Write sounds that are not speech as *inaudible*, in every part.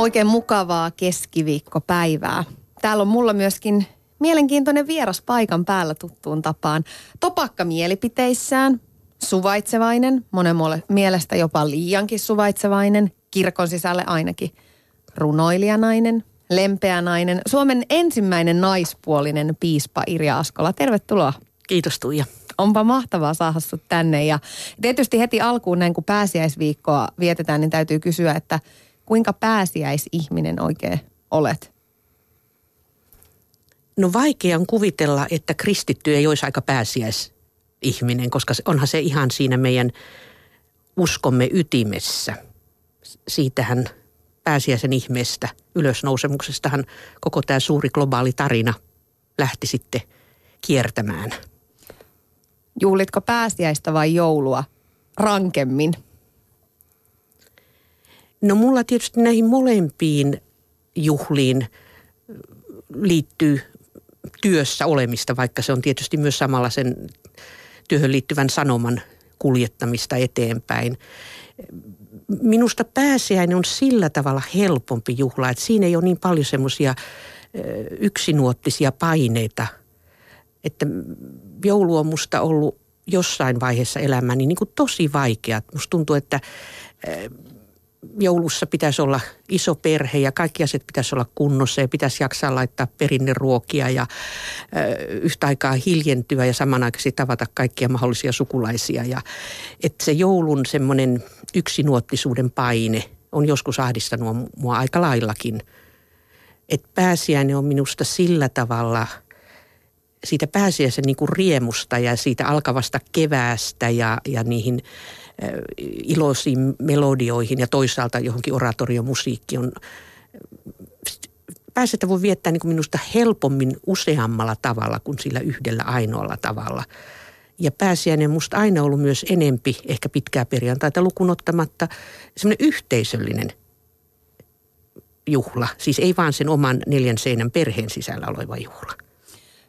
Oikein mukavaa keskiviikkopäivää. Täällä on mulla myöskin mielenkiintoinen vieras paikan päällä tuttuun tapaan. Topakka mielipiteissään, suvaitsevainen, monen mielestä jopa liiankin suvaitsevainen, kirkon sisälle ainakin runoilijanainen, lempeä nainen, Suomen ensimmäinen naispuolinen piispa Irja Askola. Tervetuloa. Kiitos Tuija. Onpa mahtavaa saada sut tänne ja tietysti heti alkuun näin kun pääsiäisviikkoa vietetään, niin täytyy kysyä, että kuinka pääsiäisihminen oikein olet? No vaikea on kuvitella, että kristitty ei olisi aika pääsiäisihminen, koska onhan se ihan siinä meidän uskomme ytimessä. Siitähän pääsiäisen ihmeestä, ylösnousemuksestahan koko tämä suuri globaali tarina lähti sitten kiertämään. Juhlitko pääsiäistä vai joulua rankemmin? No mulla tietysti näihin molempiin juhliin liittyy työssä olemista, vaikka se on tietysti myös samalla sen työhön liittyvän sanoman kuljettamista eteenpäin. Minusta pääsiäinen on sillä tavalla helpompi juhla, että siinä ei ole niin paljon semmoisia yksinuottisia paineita, että joulu on musta ollut jossain vaiheessa elämäni niin kuin tosi vaikea. Musta tuntuu, että joulussa pitäisi olla iso perhe ja kaikki asiat pitäisi olla kunnossa ja pitäisi jaksaa laittaa perinneruokia ja ö, yhtä aikaa hiljentyä ja samanaikaisesti tavata kaikkia mahdollisia sukulaisia. Ja, että se joulun semmoinen yksinuottisuuden paine on joskus ahdistanut mua aika laillakin. Että pääsiäinen on minusta sillä tavalla siitä pääsiäisen niin kuin riemusta ja siitä alkavasta keväästä ja, ja niihin – iloisiin melodioihin ja toisaalta johonkin oratoriomusiikki on pääsettä voi viettää niin kuin minusta helpommin useammalla tavalla kuin sillä yhdellä ainoalla tavalla. Ja pääsiäinen musta aina ollut myös enempi, ehkä pitkää perjantaita lukuun ottamatta, semmoinen yhteisöllinen juhla. Siis ei vaan sen oman neljän seinän perheen sisällä oleva juhla.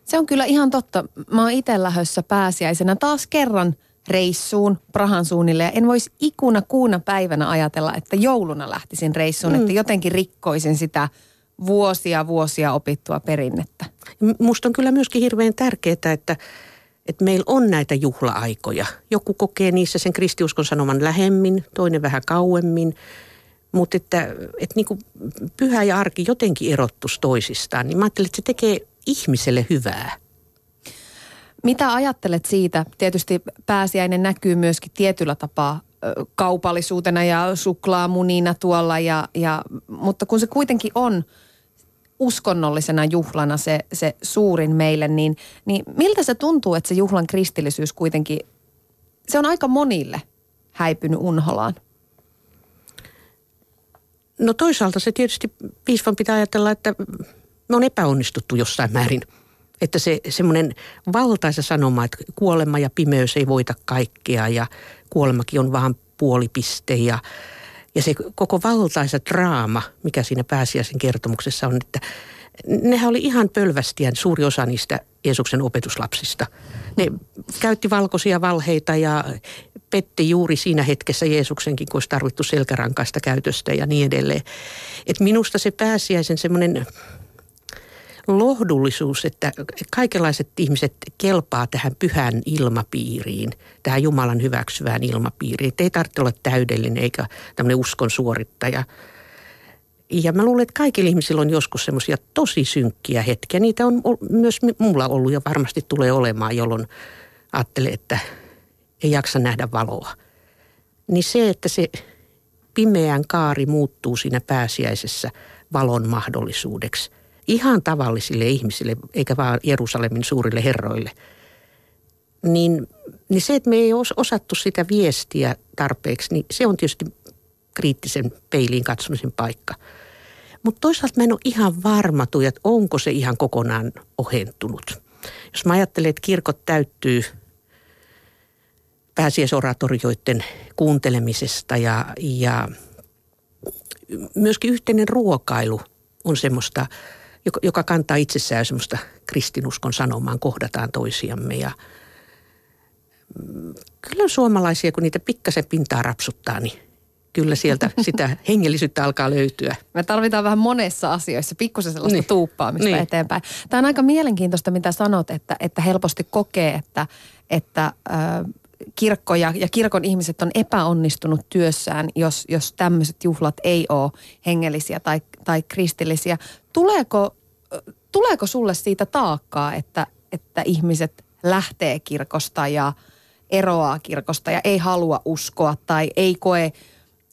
Se on kyllä ihan totta. Mä oon itse lähössä pääsiäisenä taas kerran – reissuun Prahan suunnille. Ja en voisi ikuna kuuna päivänä ajatella, että jouluna lähtisin reissuun, mm. että jotenkin rikkoisin sitä vuosia vuosia opittua perinnettä. Musta on kyllä myöskin hirveän tärkeää, että, että meillä on näitä juhla-aikoja. Joku kokee niissä sen kristiuskon sanoman lähemmin, toinen vähän kauemmin. Mutta että, että niin kuin pyhä ja arki jotenkin erottus toisistaan, niin mä ajattelen, että se tekee ihmiselle hyvää. Mitä ajattelet siitä? Tietysti pääsiäinen näkyy myöskin tietyllä tapaa kaupallisuutena ja suklaamunina tuolla, ja, ja, mutta kun se kuitenkin on uskonnollisena juhlana se, se suurin meille, niin, niin miltä se tuntuu, että se juhlan kristillisyys kuitenkin, se on aika monille häipynyt unholaan? No toisaalta se tietysti piispan pitää ajatella, että me on epäonnistuttu jossain määrin – että se semmoinen valtaisa sanoma, että kuolema ja pimeys ei voita kaikkea ja kuolemakin on vaan puolipiste ja, ja se koko valtaisa draama, mikä siinä pääsiäisen kertomuksessa on, että nehän oli ihan pölvästiä suuri osa niistä Jeesuksen opetuslapsista. Ne käytti valkoisia valheita ja petti juuri siinä hetkessä Jeesuksenkin, kun olisi tarvittu selkärankaista käytöstä ja niin edelleen. Et minusta se pääsiäisen semmoinen lohdullisuus, että kaikenlaiset ihmiset kelpaa tähän pyhän ilmapiiriin, tähän Jumalan hyväksyvään ilmapiiriin. Että ei tarvitse olla täydellinen eikä tämmöinen uskon suorittaja. Ja mä luulen, että kaikilla ihmisillä on joskus semmoisia tosi synkkiä hetkiä. Niitä on myös mulla ollut ja varmasti tulee olemaan, jolloin ajattelee, että ei jaksa nähdä valoa. Niin se, että se pimeän kaari muuttuu siinä pääsiäisessä valon mahdollisuudeksi – ihan tavallisille ihmisille, eikä vaan Jerusalemin suurille herroille. Niin, niin se, että me ei osattu sitä viestiä tarpeeksi, niin se on tietysti kriittisen peiliin katsomisen paikka. Mutta toisaalta mä en ole ihan varma, että onko se ihan kokonaan ohentunut. Jos mä ajattelen, että kirkot täyttyy pääsiesoratorioiden kuuntelemisesta ja, ja myöskin yhteinen ruokailu on semmoista, joka, joka kantaa itsessään semmoista kristinuskon sanomaan, kohdataan toisiamme ja mm, kyllä suomalaisia, kun niitä pikkasen pintaa rapsuttaa, niin kyllä sieltä *laughs* sitä hengellisyyttä alkaa löytyä. Me tarvitaan vähän monessa asioissa pikkusen sellaista niin. tuuppaamista niin. eteenpäin. Tämä on aika mielenkiintoista, mitä sanot, että, että helposti kokee, että, että äh, kirkko ja, ja kirkon ihmiset on epäonnistunut työssään, jos, jos tämmöiset juhlat ei ole hengellisiä tai, tai kristillisiä. Tuleeko, tuleeko sulle siitä taakkaa, että, että ihmiset lähtee kirkosta ja eroaa kirkosta ja ei halua uskoa tai ei koe,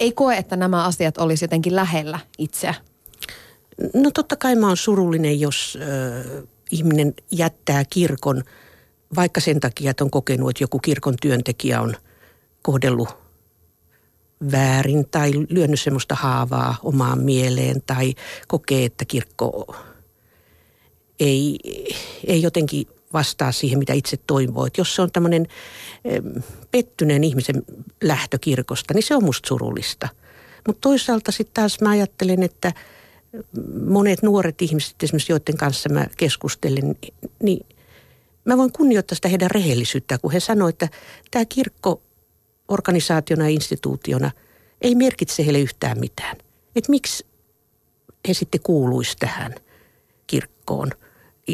ei koe että nämä asiat olisi jotenkin lähellä itseä? No totta kai mä oon surullinen, jos ö, ihminen jättää kirkon – vaikka sen takia, että on kokenut, että joku kirkon työntekijä on kohdellut väärin tai lyönyt semmoista haavaa omaan mieleen tai kokee, että kirkko ei, ei jotenkin vastaa siihen, mitä itse toivoo. Että jos se on tämmöinen pettyneen ihmisen lähtökirkosta, niin se on musta surullista. Mutta toisaalta sitten taas mä ajattelen, että monet nuoret ihmiset, esimerkiksi joiden kanssa mä keskustelen, niin – mä voin kunnioittaa sitä heidän rehellisyyttä, kun he sanoivat, että tämä kirkko organisaationa ja instituutiona ei merkitse heille yhtään mitään. Että miksi he sitten kuuluisi tähän kirkkoon.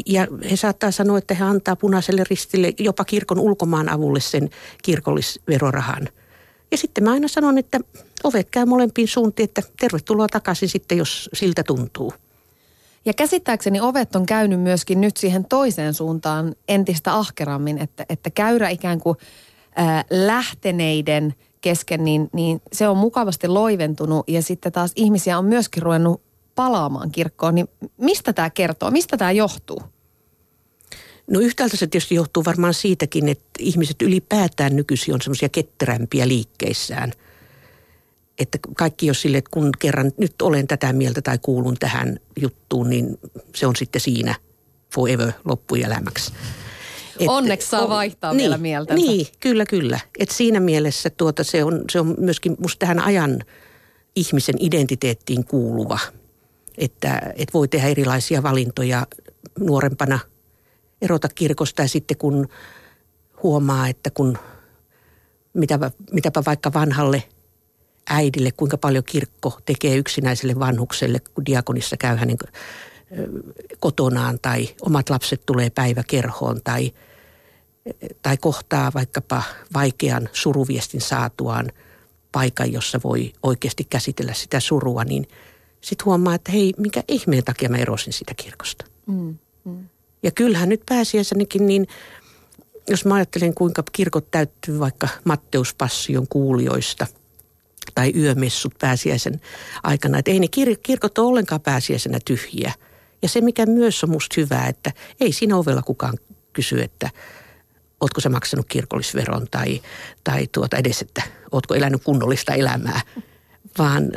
Ja he saattaa sanoa, että he antaa punaiselle ristille jopa kirkon ulkomaan avulle sen kirkollisverorahan. Ja sitten mä aina sanon, että ovet käy molempiin suuntiin, että tervetuloa takaisin sitten, jos siltä tuntuu. Ja käsittääkseni ovet on käynyt myöskin nyt siihen toiseen suuntaan entistä ahkerammin, että, että käyrä ikään kuin lähteneiden kesken, niin, niin se on mukavasti loiventunut ja sitten taas ihmisiä on myöskin ruvennut palaamaan kirkkoon. Niin mistä tämä kertoo? Mistä tämä johtuu? No yhtäältä se tietysti johtuu varmaan siitäkin, että ihmiset ylipäätään nykyisin on semmoisia ketterämpiä liikkeissään – että kaikki jos sille, että kun kerran nyt olen tätä mieltä tai kuulun tähän juttuun, niin se on sitten siinä forever loppuelämäksi. Et, Onneksi saa vaihtaa on, vielä niin, mieltä. Niin, kyllä, kyllä. Et siinä mielessä tuota, se, on, se on myöskin musta tähän ajan ihmisen identiteettiin kuuluva. Että et voi tehdä erilaisia valintoja nuorempana erota kirkosta ja sitten kun huomaa, että kun mitäpä, mitäpä vaikka vanhalle – äidille, kuinka paljon kirkko tekee yksinäiselle vanhukselle, kun diakonissa käy hänen kotonaan tai omat lapset tulee päiväkerhoon tai, tai kohtaa vaikkapa vaikean suruviestin saatuaan paikan, jossa voi oikeasti käsitellä sitä surua, niin sitten huomaa, että hei, mikä ihmeen takia mä erosin sitä kirkosta. Mm, mm. Ja kyllähän nyt pääsiäisenäkin, niin jos mä ajattelen, kuinka kirkot täyttyy vaikka Matteus Passion kuulijoista – tai yömessut pääsiäisen aikana. Että ei ne kir- kirkot ole ollenkaan pääsiäisenä tyhjiä. Ja se, mikä myös on musta hyvä, että ei siinä ovella kukaan kysy, että ootko sä maksanut kirkollisveron tai, tai tuota edes, että ootko elänyt kunnollista elämää. Vaan, ei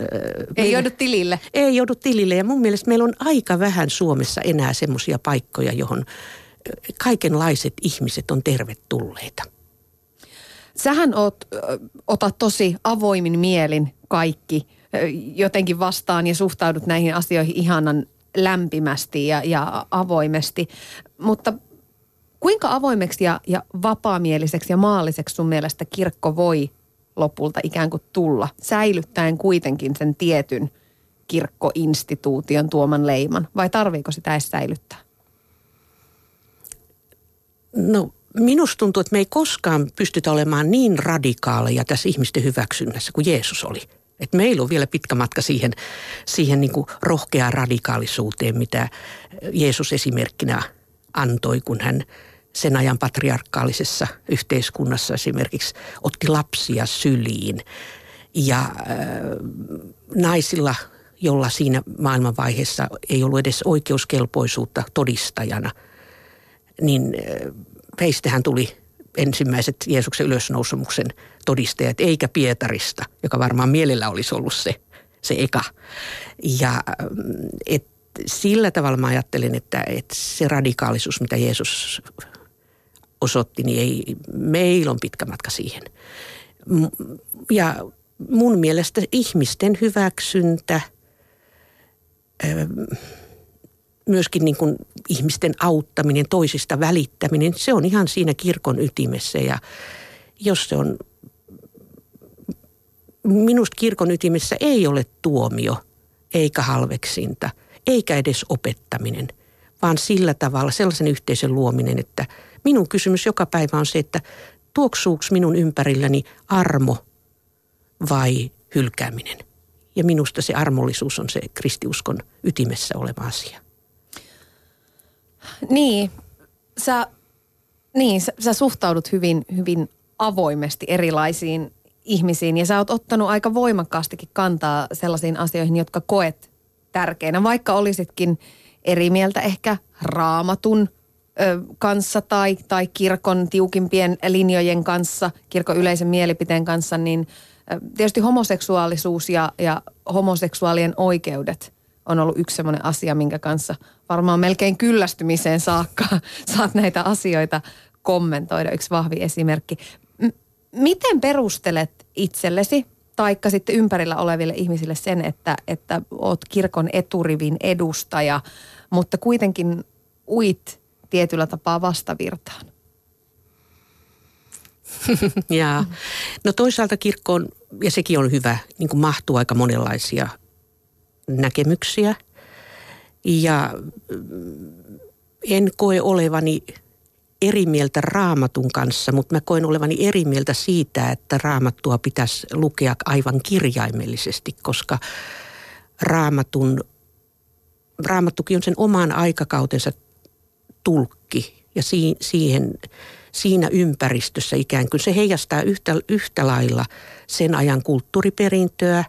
meillä, joudu tilille. Ei joudu tilille ja mun mielestä meillä on aika vähän Suomessa enää semmoisia paikkoja, johon kaikenlaiset ihmiset on tervetulleita. Sähän oot, otat tosi avoimin mielin kaikki jotenkin vastaan ja suhtaudut näihin asioihin ihanan lämpimästi ja, ja avoimesti. Mutta kuinka avoimeksi ja, ja vapaamieliseksi ja maalliseksi sun mielestä kirkko voi lopulta ikään kuin tulla, säilyttäen kuitenkin sen tietyn kirkkoinstituution tuoman leiman, vai tarviiko sitä edes säilyttää? No minusta tuntuu, että me ei koskaan pystytä olemaan niin radikaaleja tässä ihmisten hyväksynnässä kuin Jeesus oli. Et meillä on vielä pitkä matka siihen, siihen niin rohkeaan radikaalisuuteen, mitä Jeesus esimerkkinä antoi, kun hän sen ajan patriarkaalisessa yhteiskunnassa esimerkiksi otti lapsia syliin. Ja äh, naisilla, jolla siinä maailmanvaiheessa ei ollut edes oikeuskelpoisuutta todistajana, niin äh, heistähän tuli ensimmäiset Jeesuksen ylösnousumuksen todistajat, eikä Pietarista, joka varmaan mielellä olisi ollut se, se eka. Ja mm, et sillä tavalla mä ajattelen, että, että se radikaalisuus, mitä Jeesus osoitti, niin ei, meillä on pitkä matka siihen. Ja mun mielestä ihmisten hyväksyntä, myöskin niin kuin ihmisten auttaminen, toisista välittäminen, se on ihan siinä kirkon ytimessä. Ja jos se on, minusta kirkon ytimessä ei ole tuomio eikä halveksinta, eikä edes opettaminen, vaan sillä tavalla sellaisen yhteisön luominen, että minun kysymys joka päivä on se, että tuoksuuko minun ympärilläni armo vai hylkääminen. Ja minusta se armollisuus on se kristiuskon ytimessä oleva asia. Niin, sä, niin, sä, sä suhtaudut hyvin, hyvin avoimesti erilaisiin ihmisiin ja sä oot ottanut aika voimakkaastikin kantaa sellaisiin asioihin, jotka koet tärkeinä, vaikka olisitkin eri mieltä ehkä raamatun ö, kanssa tai, tai kirkon tiukimpien linjojen kanssa, kirkon yleisen mielipiteen kanssa, niin ö, tietysti homoseksuaalisuus ja, ja homoseksuaalien oikeudet on ollut yksi sellainen asia, minkä kanssa varmaan melkein kyllästymiseen saakka *laughs* saat näitä asioita kommentoida. Yksi vahvi esimerkki. M- miten perustelet itsellesi taikka sitten ympärillä oleville ihmisille sen, että, että oot kirkon eturivin edustaja, mutta kuitenkin uit tietyllä tapaa vastavirtaan? *laughs* ja, no toisaalta kirkkoon, ja sekin on hyvä, niin kuin mahtuu aika monenlaisia näkemyksiä. Ja en koe olevani eri mieltä raamatun kanssa, mutta mä koen olevani eri mieltä siitä, että raamattua pitäisi lukea aivan kirjaimellisesti, koska raamatun, raamattukin on sen oman aikakautensa tulkki ja si, siihen, siinä ympäristössä ikään kuin. Se heijastaa yhtä, yhtä lailla sen ajan kulttuuriperintöä,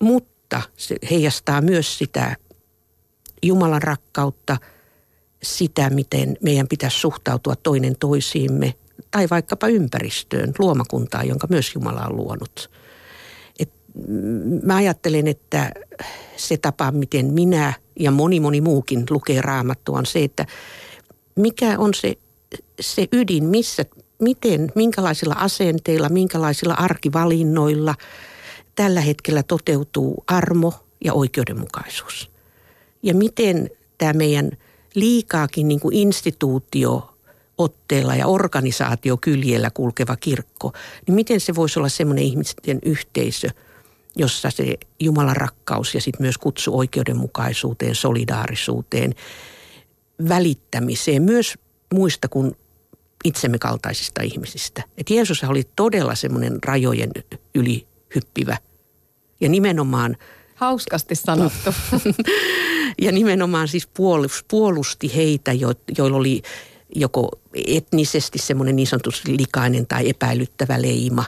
mutta se heijastaa myös sitä Jumalan rakkautta – sitä, miten meidän pitäisi suhtautua toinen toisiimme tai vaikkapa ympäristöön, luomakuntaan, jonka myös Jumala on luonut. Et mä ajattelen, että se tapa, miten minä ja moni moni muukin lukee raamattua on se, että mikä on se, se ydin, missä, miten, minkälaisilla asenteilla, minkälaisilla arkivalinnoilla tällä hetkellä toteutuu armo ja oikeudenmukaisuus. Ja miten tämä meidän – liikaakin niin kuin instituutio otteella ja organisaatio kyljellä kulkeva kirkko, niin miten se voisi olla semmoinen ihmisten yhteisö, jossa se Jumalan rakkaus ja sitten myös kutsu oikeudenmukaisuuteen, solidaarisuuteen, välittämiseen, myös muista kuin itsemme kaltaisista ihmisistä. Et Jeesus oli todella semmoinen rajojen yli hyppivä ja nimenomaan... Hauskasti sanottu. *laughs* ja nimenomaan siis puolusti heitä, joilla oli joko etnisesti semmoinen niin sanotusti likainen tai epäilyttävä leima,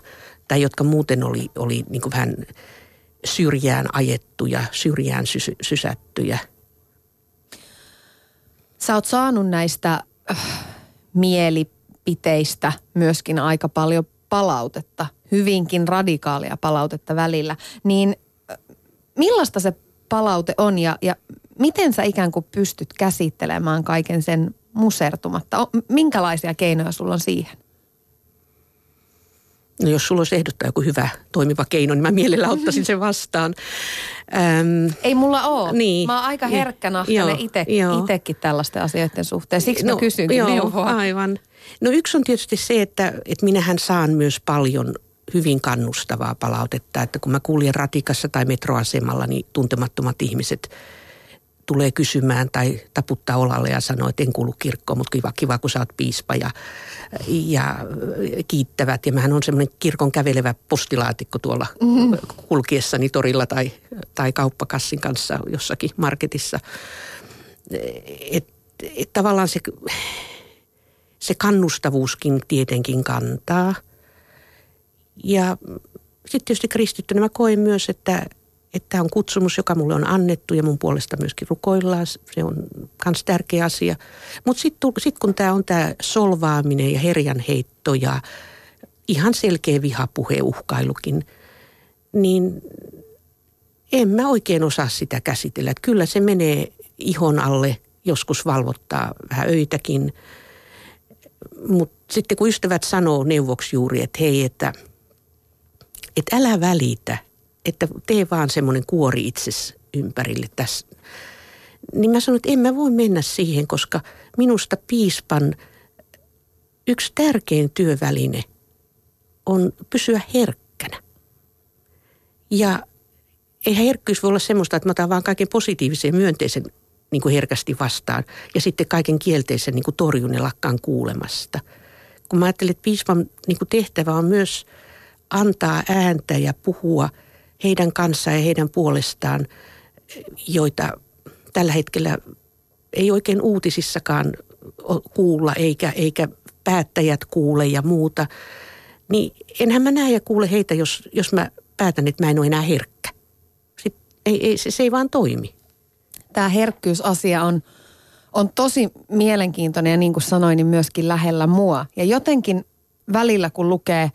tai jotka muuten oli, oli niin kuin vähän syrjään ajettuja, syrjään sys- sysättyjä. Sä oot saanut näistä äh, mielipiteistä myöskin aika paljon palautetta, hyvinkin radikaalia palautetta välillä. Niin millaista se palaute on ja, ja miten sä ikään kuin pystyt käsittelemään kaiken sen musertumatta? Minkälaisia keinoja sulla on siihen? No jos sulla olisi ehdottaa joku hyvä toimiva keino, niin mä mielellä ottaisin sen vastaan. Öm, Ei mulla ole. Niin, mä oon aika herkkänahkainen itsekin tällaisten asioiden suhteen. Siksi no, mä kysynkin joo, neuvoa. Aivan. No yksi on tietysti se, että, että minähän saan myös paljon hyvin kannustavaa palautetta. Että kun mä kuljen ratikassa tai metroasemalla, niin tuntemattomat ihmiset – tulee kysymään tai taputtaa olalle ja sanoo, että en kuulu kirkkoon, mutta kiva, kiva kun sä oot piispa ja, ja kiittävät. Ja mähän on semmoinen kirkon kävelevä postilaatikko tuolla mm-hmm. kulkiessani torilla tai, tai kauppakassin kanssa jossakin marketissa. Että et tavallaan se, se kannustavuuskin tietenkin kantaa. Ja sitten tietysti kristittynä mä koen myös, että että tämä on kutsumus, joka mulle on annettu ja mun puolesta myöskin rukoillaan. Se on myös tärkeä asia. Mutta sitten sit kun tämä on tämä solvaaminen ja herjanheitto ja ihan selkeä vihapuheuhkailukin, niin en mä oikein osaa sitä käsitellä. Että kyllä se menee ihon alle, joskus valvottaa vähän öitäkin. Mutta sitten kun ystävät sanoo neuvoksi juuri, että hei, että, että älä välitä, että tee vaan semmoinen kuori itses ympärille tässä. Niin mä sanoin, että en mä voi mennä siihen, koska minusta piispan yksi tärkein työväline on pysyä herkkänä. Ja eihän herkkyys voi olla semmoista, että mä otan vaan kaiken positiivisen ja myönteisen niin kuin herkästi vastaan ja sitten kaiken kielteisen niin kuin torjun ja lakkaan kuulemasta. Kun mä ajattelen, että piispan niin kuin tehtävä on myös antaa ääntä ja puhua heidän kanssaan ja heidän puolestaan, joita tällä hetkellä ei oikein uutisissakaan kuulla eikä, eikä päättäjät kuule ja muuta. Niin enhän mä näe ja kuule heitä, jos, jos mä päätän, että mä en ole enää herkkä. Ei, ei, se, se ei vaan toimi tämä herkkyysasia on, on tosi mielenkiintoinen ja niin kuin sanoin, niin myöskin lähellä mua. Ja jotenkin välillä, kun lukee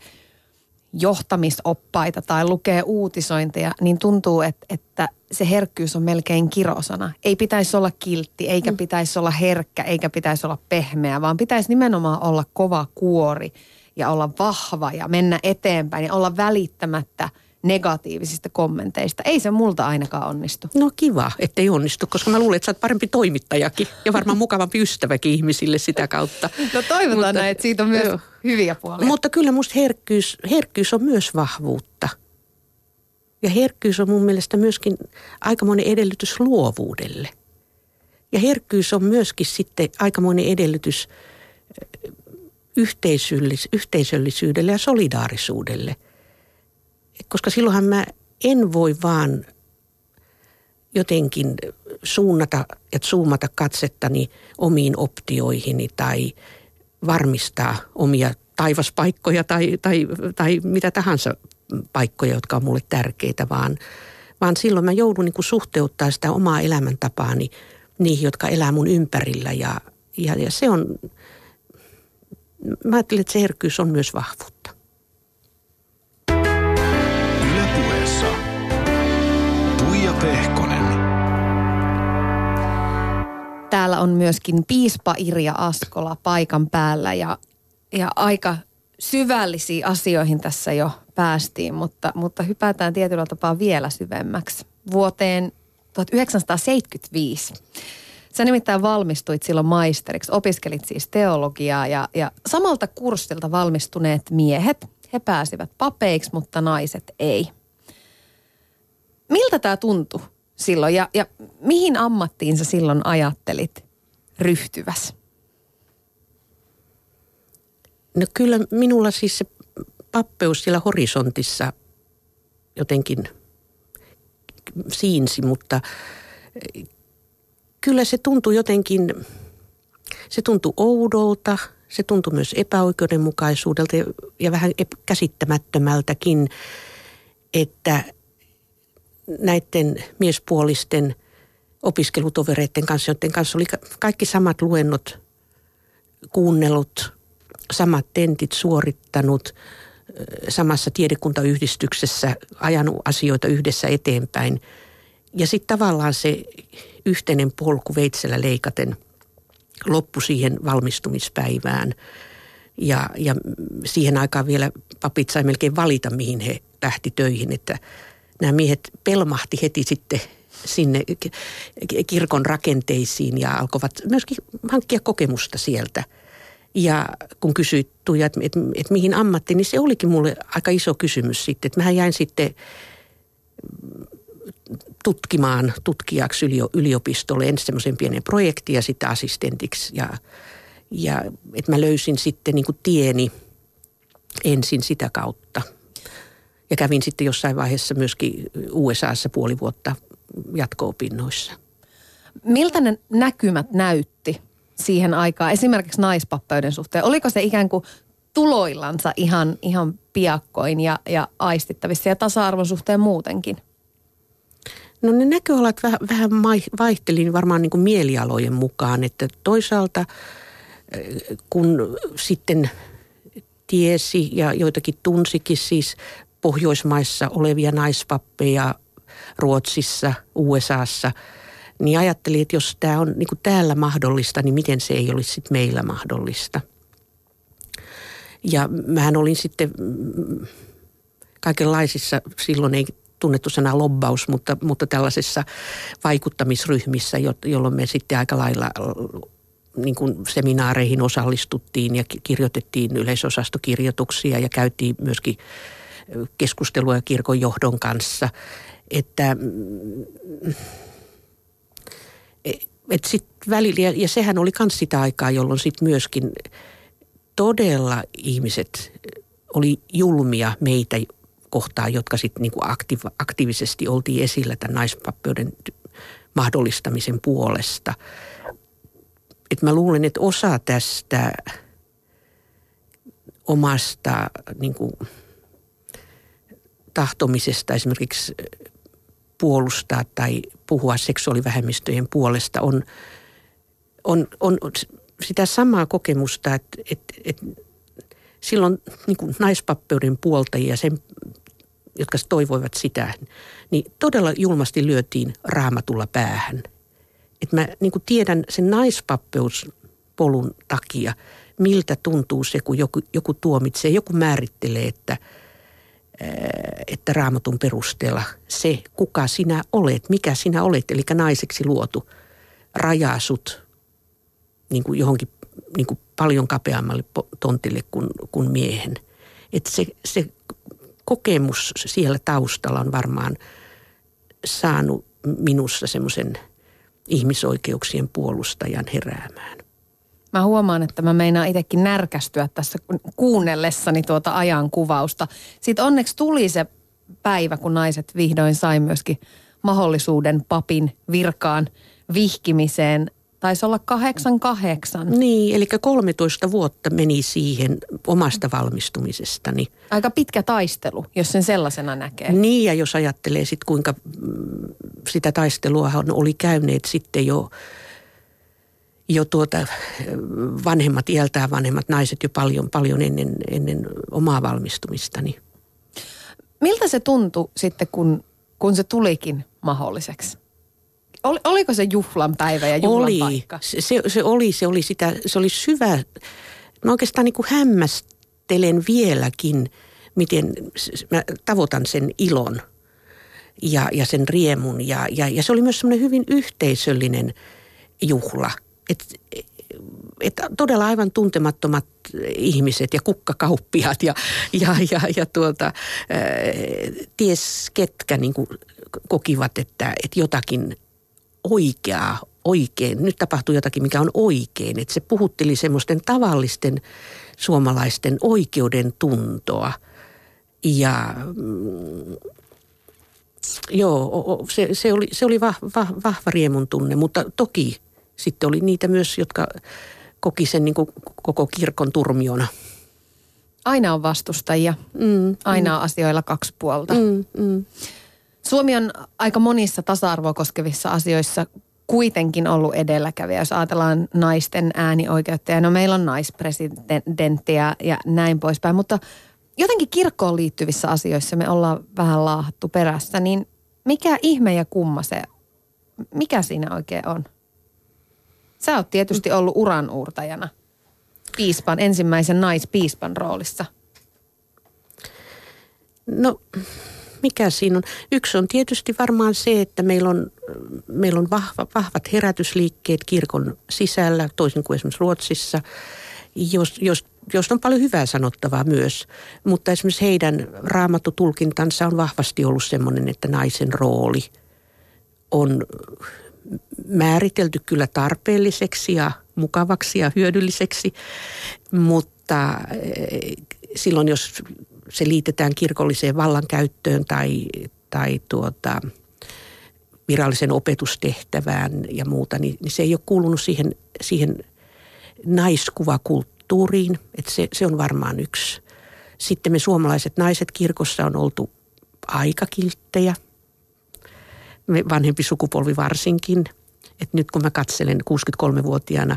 johtamisoppaita tai lukee uutisointeja, niin tuntuu, että, että se herkkyys on melkein kirosana. Ei pitäisi olla kiltti, eikä mm. pitäisi olla herkkä, eikä pitäisi olla pehmeä, vaan pitäisi nimenomaan olla kova kuori ja olla vahva ja mennä eteenpäin ja olla välittämättä – negatiivisista kommenteista. Ei se multa ainakaan onnistu. No kiva, ettei onnistu, koska mä luulen, että sä oot parempi toimittajakin ja varmaan mukavampi ystäväkin ihmisille sitä kautta. No toivotaan Mutta, näin, että siitä on myös joo. hyviä puolia. Mutta kyllä musta herkkyys, herkkyys on myös vahvuutta. Ja herkkyys on mun mielestä myöskin aikamoinen edellytys luovuudelle. Ja herkkyys on myöskin sitten aikamoinen edellytys yhteisöllisyydelle ja solidaarisuudelle – koska silloinhan mä en voi vaan jotenkin suunnata ja zoomata katsettani omiin optioihini tai varmistaa omia taivaspaikkoja tai, tai, tai mitä tahansa paikkoja, jotka on mulle tärkeitä, vaan, vaan silloin mä joudun niin suhteuttaa sitä omaa elämäntapaani niihin, jotka elää mun ympärillä ja, ja, ja se on, mä ajattelen, että se herkkyys on myös vahvuutta. Pehkonen. Täällä on myöskin piispa Irja Askola paikan päällä ja, ja aika syvällisiin asioihin tässä jo päästiin, mutta, mutta hypätään tietyllä tapaa vielä syvemmäksi. Vuoteen 1975. Sä nimittäin valmistuit silloin maisteriksi, opiskelit siis teologiaa ja, ja samalta kurssilta valmistuneet miehet, he pääsivät papeiksi, mutta naiset ei. Miltä tämä tuntui silloin ja, ja mihin ammattiin sä silloin ajattelit ryhtyväs? No kyllä minulla siis se pappeus siellä horisontissa jotenkin siinsi, mutta kyllä se tuntui jotenkin, se tuntui oudolta, se tuntui myös epäoikeudenmukaisuudelta ja vähän käsittämättömältäkin, että näiden miespuolisten opiskelutovereiden kanssa, joiden kanssa oli kaikki samat luennot kuunnellut, samat tentit suorittanut, samassa tiedekuntayhdistyksessä ajanut asioita yhdessä eteenpäin. Ja sitten tavallaan se yhteinen polku veitsellä leikaten loppu siihen valmistumispäivään. Ja, ja siihen aikaan vielä papit sai melkein valita, mihin he lähti töihin, että nämä miehet pelmahti heti sitten sinne kirkon rakenteisiin ja alkoivat myöskin hankkia kokemusta sieltä. Ja kun kysyit Tuija, että, että, että mihin ammattiin, niin se olikin mulle aika iso kysymys sitten. Että mähän jäin sitten tutkimaan tutkijaksi yliopistolle ensin semmoisen pienen projektin ja sitten assistentiksi. Ja, ja että mä löysin sitten niin kuin tieni ensin sitä kautta – ja kävin sitten jossain vaiheessa myöskin USAssa puoli vuotta jatko-opinnoissa. Miltä ne näkymät näytti siihen aikaan, esimerkiksi naispappeuden suhteen? Oliko se ikään kuin tuloillansa ihan, ihan piakkoin ja, ja aistittavissa ja tasa-arvon suhteen muutenkin? No ne näköalat vähän, vähän vaihtelin varmaan niin kuin mielialojen mukaan, että toisaalta eh, kun sitten tiesi ja joitakin tunsikin siis Pohjoismaissa olevia naispappeja Ruotsissa, USAssa, niin ajattelin, että jos tämä on niin täällä mahdollista, niin miten se ei olisi sitten meillä mahdollista. Ja mähän olin sitten kaikenlaisissa, silloin ei tunnettu sana lobbaus, mutta, mutta tällaisissa vaikuttamisryhmissä, jolloin me sitten aika lailla niin kuin seminaareihin osallistuttiin ja kirjoitettiin yleisosastokirjoituksia ja käytiin myöskin keskustelua kirkon johdon kanssa. Että et sit välillä, ja, sehän oli myös sitä aikaa, jolloin sitten myöskin todella ihmiset oli julmia meitä kohtaan, jotka sitten niinku aktiiv- aktiivisesti oltiin esillä tämän naispappeuden mahdollistamisen puolesta. Et mä luulen, että osa tästä omasta niinku, tahtomisesta esimerkiksi puolustaa tai puhua seksuaalivähemmistöjen puolesta on, on, on sitä samaa kokemusta, että, että, että silloin niin kuin naispappeuden puoltajia, sen, jotka toivoivat sitä, niin todella julmasti lyötiin raamatulla päähän. Että mä niin kuin tiedän sen naispappeus-polun takia, miltä tuntuu se, kun joku, joku tuomitsee, joku määrittelee, että – että raamatun perusteella se, kuka sinä olet, mikä sinä olet, eli naiseksi luotu, rajaa sut niin kuin johonkin niin kuin paljon kapeammalle tontille kuin, kuin miehen. Että se, se kokemus siellä taustalla on varmaan saanut minussa semmoisen ihmisoikeuksien puolustajan heräämään. Mä huomaan, että mä meinaan itsekin närkästyä tässä kuunnellessani tuota ajankuvausta. Sitten onneksi tuli se päivä, kun naiset vihdoin sai myöskin mahdollisuuden papin virkaan vihkimiseen. Taisi olla kahdeksan kahdeksan. Niin, eli 13 vuotta meni siihen omasta valmistumisestani. Aika pitkä taistelu, jos sen sellaisena näkee. Niin, ja jos ajattelee sitten kuinka mm, sitä taistelua oli käyneet sitten jo jo tuota vanhemmat, iältään vanhemmat naiset jo paljon, paljon ennen, ennen omaa valmistumistani. Miltä se tuntui sitten, kun, kun se tulikin mahdolliseksi? Ol, oliko se juhlan päivä ja juhlan oli. paikka? Se, se, oli, se oli sitä, se oli syvä, mä oikeastaan niin kuin hämmästelen vieläkin, miten mä tavoitan sen ilon ja, ja sen riemun. Ja, ja, ja se oli myös semmoinen hyvin yhteisöllinen juhla – että et todella aivan tuntemattomat ihmiset ja kukkakauppiaat ja, ja, ja, ja tuota, ää, ties ketkä niin kokivat, että, että jotakin oikeaa, oikein, nyt tapahtuu jotakin, mikä on oikein. Että se puhutteli semmoisten tavallisten suomalaisten oikeuden tuntoa. Ja mm, joo, se, se oli, se oli vahva, vahva riemun tunne, mutta toki – sitten oli niitä myös, jotka koki sen niin kuin koko kirkon turmiona. Aina on vastustajia. Mm, Aina mm. on asioilla kaksi puolta. Mm, mm. Suomi on aika monissa tasa-arvoa koskevissa asioissa kuitenkin ollut edelläkävijä, jos ajatellaan naisten äänioikeutta. Ja no meillä on naispresidenttiä ja näin poispäin, mutta jotenkin kirkkoon liittyvissä asioissa me ollaan vähän laahattu perässä. Niin mikä ihme ja kumma se, mikä siinä oikein on? Sä oot tietysti ollut uranuurtajana piispan, ensimmäisen naispiispan roolissa. No, mikä siinä on? Yksi on tietysti varmaan se, että meillä on, meillä on vahva, vahvat herätysliikkeet kirkon sisällä, toisin kuin esimerkiksi Ruotsissa, jos, jos, jos on paljon hyvää sanottavaa myös. Mutta esimerkiksi heidän raamatutulkintansa on vahvasti ollut sellainen, että naisen rooli on määritelty kyllä tarpeelliseksi ja mukavaksi ja hyödylliseksi, mutta eh, silloin jos se liitetään kirkolliseen vallankäyttöön tai, tai tuota, virallisen opetustehtävään ja muuta, niin, niin se ei ole kuulunut siihen, siihen naiskuvakulttuuriin, että se, se on varmaan yksi. Sitten me suomalaiset naiset kirkossa on oltu aika kilttejä, vanhempi sukupolvi varsinkin – että nyt kun mä katselen 63-vuotiaana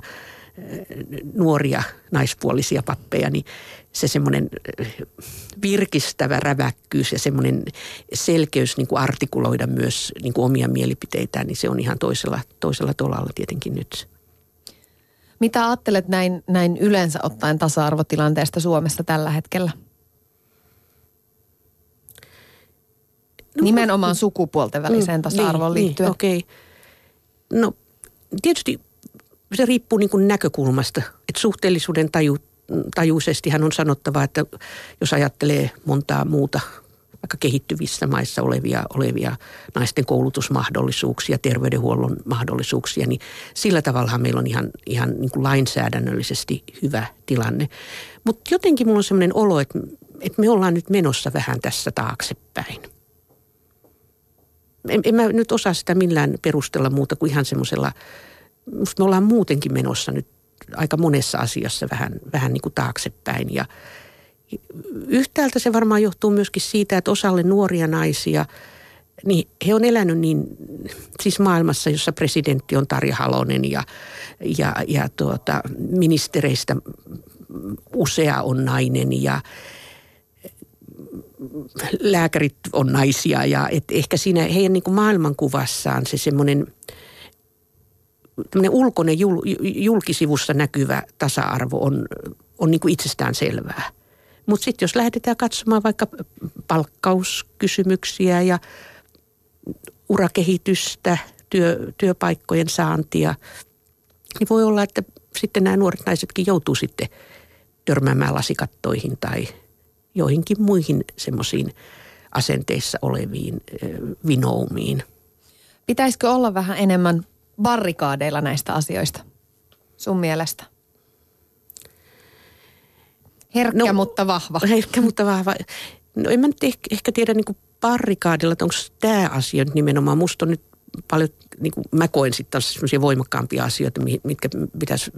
eh, nuoria naispuolisia pappeja, niin se semmoinen eh, virkistävä räväkkyys ja semmoinen selkeys niin kuin artikuloida myös niin kuin omia mielipiteitään, niin se on ihan toisella, toisella tolalla tietenkin nyt. Mitä ajattelet näin, näin yleensä ottaen tasa-arvotilanteesta Suomessa tällä hetkellä? No, Nimenomaan sukupuolten väliseen mm, tasa-arvoon niin, liittyen. Niin, okei. Okay. No tietysti se riippuu niin kuin näkökulmasta. Että suhteellisuuden taju, tajuisestihan on sanottava, että jos ajattelee montaa muuta vaikka kehittyvissä maissa olevia, olevia naisten koulutusmahdollisuuksia, terveydenhuollon mahdollisuuksia, niin sillä tavalla meillä on ihan, ihan niin kuin lainsäädännöllisesti hyvä tilanne. Mutta jotenkin mulla on sellainen olo, että, että me ollaan nyt menossa vähän tässä taaksepäin. En, en mä nyt osaa sitä millään perustella muuta kuin ihan semmoisella, me ollaan muutenkin menossa nyt aika monessa asiassa vähän, vähän niin kuin taaksepäin. Ja – Yhtäältä se varmaan johtuu myöskin siitä, että osalle nuoria naisia, niin he on elänyt niin, siis maailmassa, jossa presidentti on Tarja Halonen ja, ja, ja tuota, ministereistä usea on nainen ja lääkärit on naisia ja et ehkä siinä heidän niin kuin maailmankuvassaan se semmoinen ulkoinen jul, julkisivussa näkyvä tasa-arvo on, on niin kuin itsestään selvää. Mutta sitten jos lähdetään katsomaan vaikka palkkauskysymyksiä ja urakehitystä, työ, työpaikkojen saantia, niin voi olla, että sitten nämä nuoret naisetkin joutuu sitten törmäämään lasikattoihin tai joihinkin muihin semmoisiin asenteissa oleviin vinoumiin. Pitäisikö olla vähän enemmän barrikaadeilla näistä asioista sun mielestä? Herkkä, no, mutta vahva. *laughs* Herkkä, mutta vahva. No en mä nyt ehkä, ehkä tiedä niin kuin parrikaadilla, että onko tämä asia nyt nimenomaan. Musta on nyt paljon, niin kuin mä koen sitten sellaisia voimakkaampia asioita, mitkä pitäisi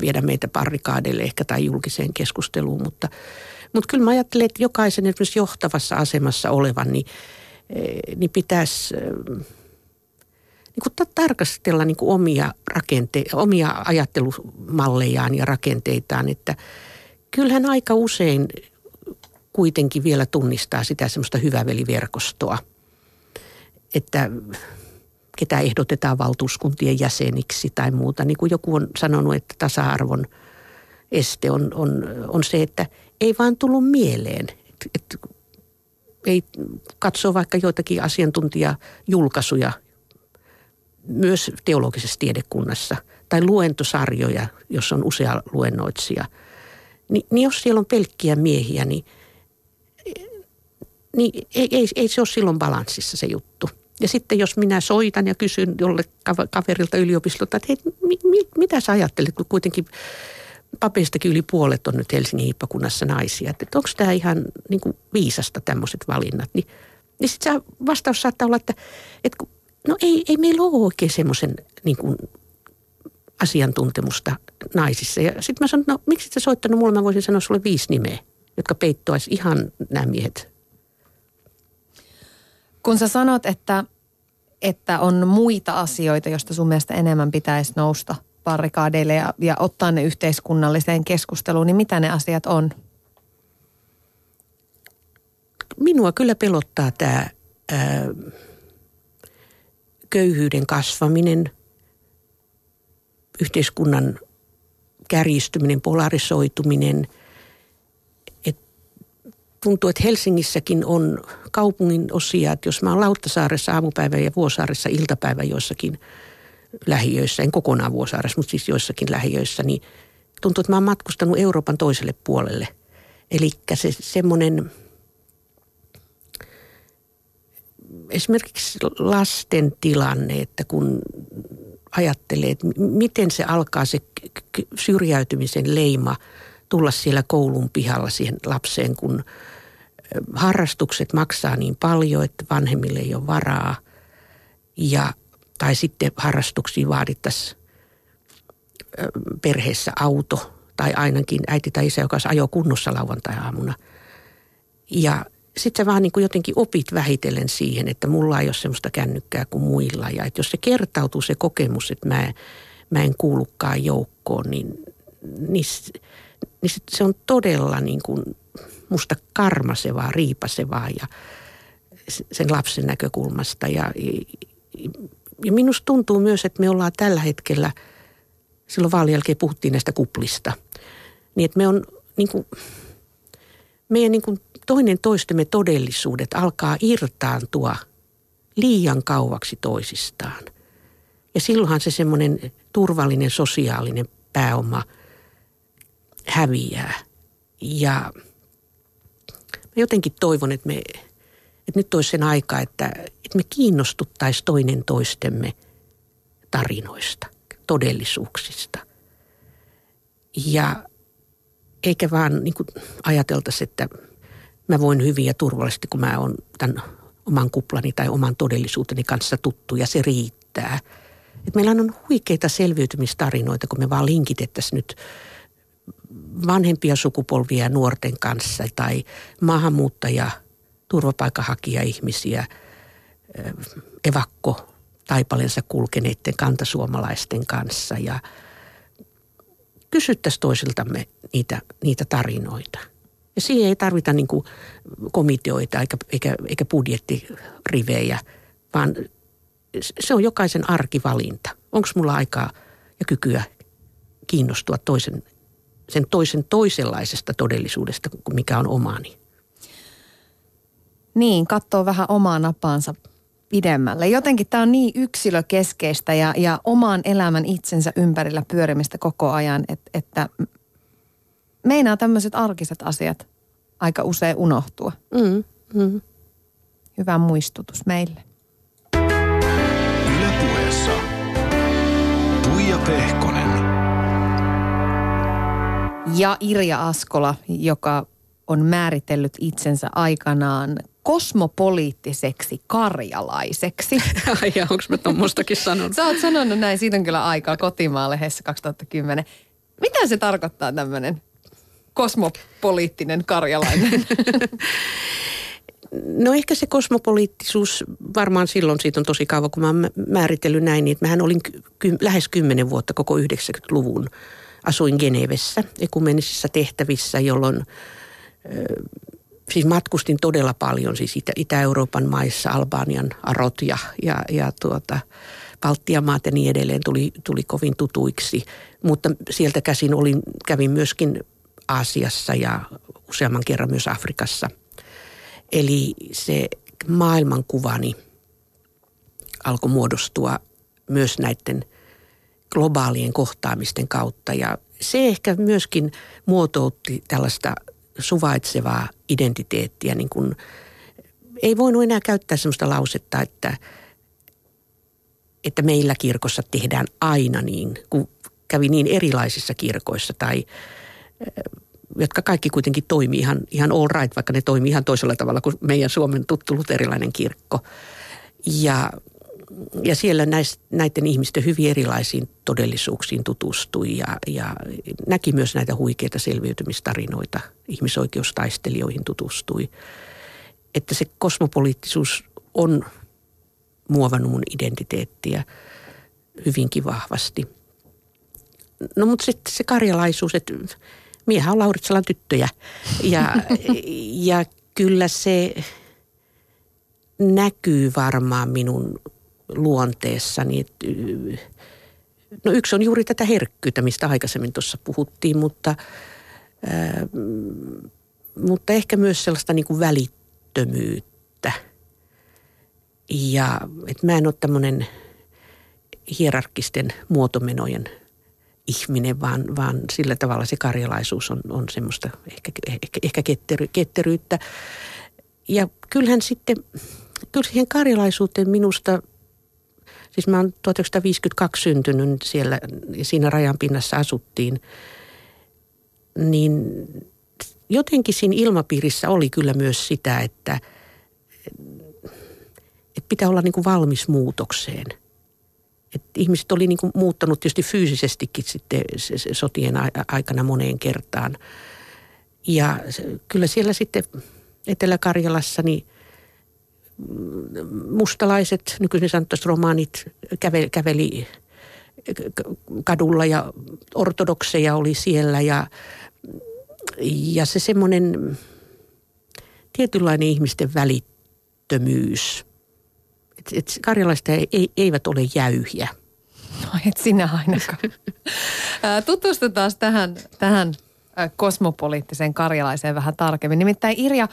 viedä meitä parrikaadeille ehkä tai julkiseen keskusteluun. Mutta, mutta kyllä mä ajattelen, että jokaisen esimerkiksi johtavassa asemassa olevan, niin, eh, niin pitäisi eh, niin kuin tarkastella niin kuin omia, rakente- omia ajattelumallejaan ja rakenteitaan, että – kyllähän aika usein kuitenkin vielä tunnistaa sitä semmoista hyväveliverkostoa, että ketä ehdotetaan valtuuskuntien jäseniksi tai muuta. Niin kuin joku on sanonut, että tasa-arvon este on, on, on se, että ei vaan tullut mieleen. Et, et, ei katso vaikka joitakin asiantuntijajulkaisuja myös teologisessa tiedekunnassa tai luentosarjoja, jos on usea luennoitsija – niin, niin jos siellä on pelkkiä miehiä, niin, niin ei, ei, ei se ole silloin balanssissa se juttu. Ja sitten jos minä soitan ja kysyn jolle kaverilta yliopistolta, että hei, mi, mi, mitä sä ajattelet, kun kuitenkin papeistakin yli puolet on nyt Helsingin hippakunnassa naisia. Että, että onko tämä ihan niin kuin viisasta tämmöiset valinnat. Niin, niin sitten vastaus saattaa olla, että, että no ei, ei meillä ole oikein semmoisen niin asiantuntemusta naisissa. Ja sitten mä sanoin, no miksi sä soittanut mulle, mä voisin sanoa sulle viisi nimeä, jotka peittoisi ihan nämä miehet. Kun sä sanot, että, että on muita asioita, joista sun mielestä enemmän pitäisi nousta barrikaadeille ja, ja ottaa ne yhteiskunnalliseen keskusteluun, niin mitä ne asiat on? Minua kyllä pelottaa tämä ää, köyhyyden kasvaminen – yhteiskunnan kärjistyminen, polarisoituminen. Et tuntuu, että Helsingissäkin on kaupungin osia, että jos mä oon Lauttasaaressa aamupäivä ja Vuosaaressa iltapäivä joissakin lähiöissä, en kokonaan Vuosaaressa, mutta siis joissakin lähiöissä, niin tuntuu, että mä oon matkustanut Euroopan toiselle puolelle. Eli se semmoinen esimerkiksi lasten tilanne, että kun ajattelee, että miten se alkaa se syrjäytymisen leima tulla siellä koulun pihalla siihen lapseen, kun harrastukset maksaa niin paljon, että vanhemmille ei ole varaa. Ja, tai sitten harrastuksiin vaadittaisiin perheessä auto tai ainakin äiti tai isä, joka ajoi kunnossa lauantai-aamuna. Ja sitten sä vaan niin kuin jotenkin opit vähitellen siihen, että mulla ei ole semmoista kännykkää kuin muilla. Ja että jos se kertautuu se kokemus, että mä, mä en kuulukaan joukkoon, niin, niin, niin se on todella niin kuin musta karmasevaa, riipasevaa ja sen lapsen näkökulmasta. Ja, ja minusta tuntuu myös, että me ollaan tällä hetkellä silloin vaalien jälkeen puhuttiin näistä kuplista. Niin että me on niin kuin, meidän niin kuin toinen toistemme todellisuudet alkaa irtaantua liian kauaksi toisistaan. Ja silloinhan se semmoinen turvallinen sosiaalinen pääoma häviää. Ja mä jotenkin toivon, että, me, että nyt olisi sen aika, että, että me kiinnostuttaisiin toinen toistemme tarinoista, todellisuuksista. Ja eikä vaan niin ajateltaisi, että mä voin hyvin ja turvallisesti, kun mä oon tämän oman kuplani tai oman todellisuuteni kanssa tuttu ja se riittää. Et meillä on huikeita selviytymistarinoita, kun me vaan linkitettäisiin nyt vanhempia sukupolvia nuorten kanssa tai maahanmuuttaja, turvapaikanhakija-ihmisiä, evakko taipalensa kulkeneiden kantasuomalaisten kanssa ja kysyttäisiin toisiltamme niitä, niitä tarinoita. Ja siihen ei tarvita niin komiteoita eikä, eikä, eikä budjettirivejä, vaan se on jokaisen arkivalinta. Onko mulla aikaa ja kykyä kiinnostua toisen, sen toisen toisenlaisesta todellisuudesta kuin mikä on omani. Niin, katsoo vähän omaa napaansa pidemmälle. Jotenkin tämä on niin yksilökeskeistä ja, ja oman elämän itsensä ympärillä pyörimistä koko ajan, että, että meinaa tämmöiset arkiset asiat aika usein unohtua. Mm, mm. Hyvä muistutus meille. Ylepuheessa Tuija Pehkonen. Ja Irja Askola, joka on määritellyt itsensä aikanaan kosmopoliittiseksi karjalaiseksi. *laughs* Ai ja onko mä tuommoistakin sanonut? Sä oot sanonut näin, siitä on kyllä aikaa kotimaalehdessä 2010. Mitä se tarkoittaa tämmöinen kosmopoliittinen karjalainen? *laughs* No ehkä se kosmopoliittisuus, varmaan silloin siitä on tosi kauan, kun mä oon määritellyt näin, niin että mähän olin ky- lähes kymmenen vuotta koko 90-luvun. Asuin Genevessä ekumenisissa tehtävissä, jolloin siis matkustin todella paljon siis Itä- Itä-Euroopan maissa, Albanian arot ja, ja, ja tuota, Baltian maat ja niin edelleen tuli, tuli kovin tutuiksi. Mutta sieltä käsin olin, kävin myöskin Aasiassa ja useamman kerran myös Afrikassa. Eli se maailmankuvani alkoi muodostua myös näiden globaalien kohtaamisten kautta. Ja se ehkä myöskin muotoutti tällaista suvaitsevaa identiteettiä. Niin kuin, ei voinut enää käyttää sellaista lausetta, että, että meillä kirkossa tehdään aina niin, kun kävi niin erilaisissa kirkoissa tai jotka kaikki kuitenkin toimii ihan, ihan all right, vaikka ne toimii ihan toisella tavalla kuin meidän Suomen tuttu luterilainen kirkko. Ja, ja siellä näis, näiden ihmisten hyvin erilaisiin todellisuuksiin tutustui ja, ja näki myös näitä huikeita selviytymistarinoita. Ihmisoikeustaistelijoihin tutustui. Että se kosmopoliittisuus on muovannut mun identiteettiä hyvinkin vahvasti. No mutta sitten se karjalaisuus, että miehän on Lauritsalan tyttöjä. Ja, ja kyllä se näkyy varmaan minun luonteessani. No yksi on juuri tätä herkkyyttä, mistä aikaisemmin tuossa puhuttiin, mutta, ää, mutta ehkä myös sellaista niin kuin välittömyyttä. Ja että mä en ole tämmöinen hierarkkisten muotomenojen – ihminen, vaan, vaan sillä tavalla se karjalaisuus on, on semmoista ehkä, ehkä, ehkä kettery, ketteryyttä. Ja kyllähän sitten, kyllä siihen karjalaisuuteen minusta, siis mä oon 1952 syntynyt siellä siinä rajan pinnassa asuttiin, niin jotenkin siinä ilmapiirissä oli kyllä myös sitä, että, että pitää olla niin kuin valmis muutokseen – et ihmiset oli niin kuin muuttanut tietysti fyysisestikin sitten sotien aikana moneen kertaan. Ja kyllä siellä sitten Etelä-Karjalassa niin mustalaiset, nykyisin sanottaisiin romaanit, käveli, käveli kadulla ja ortodokseja oli siellä ja, ja se semmoinen tietynlainen ihmisten välittömyys – että et karjalaiset ei, eivät ole jäyhiä. et sinä ainakaan. *laughs* Tutustutaan tähän, tähän kosmopoliittiseen karjalaiseen vähän tarkemmin. Nimittäin Irja,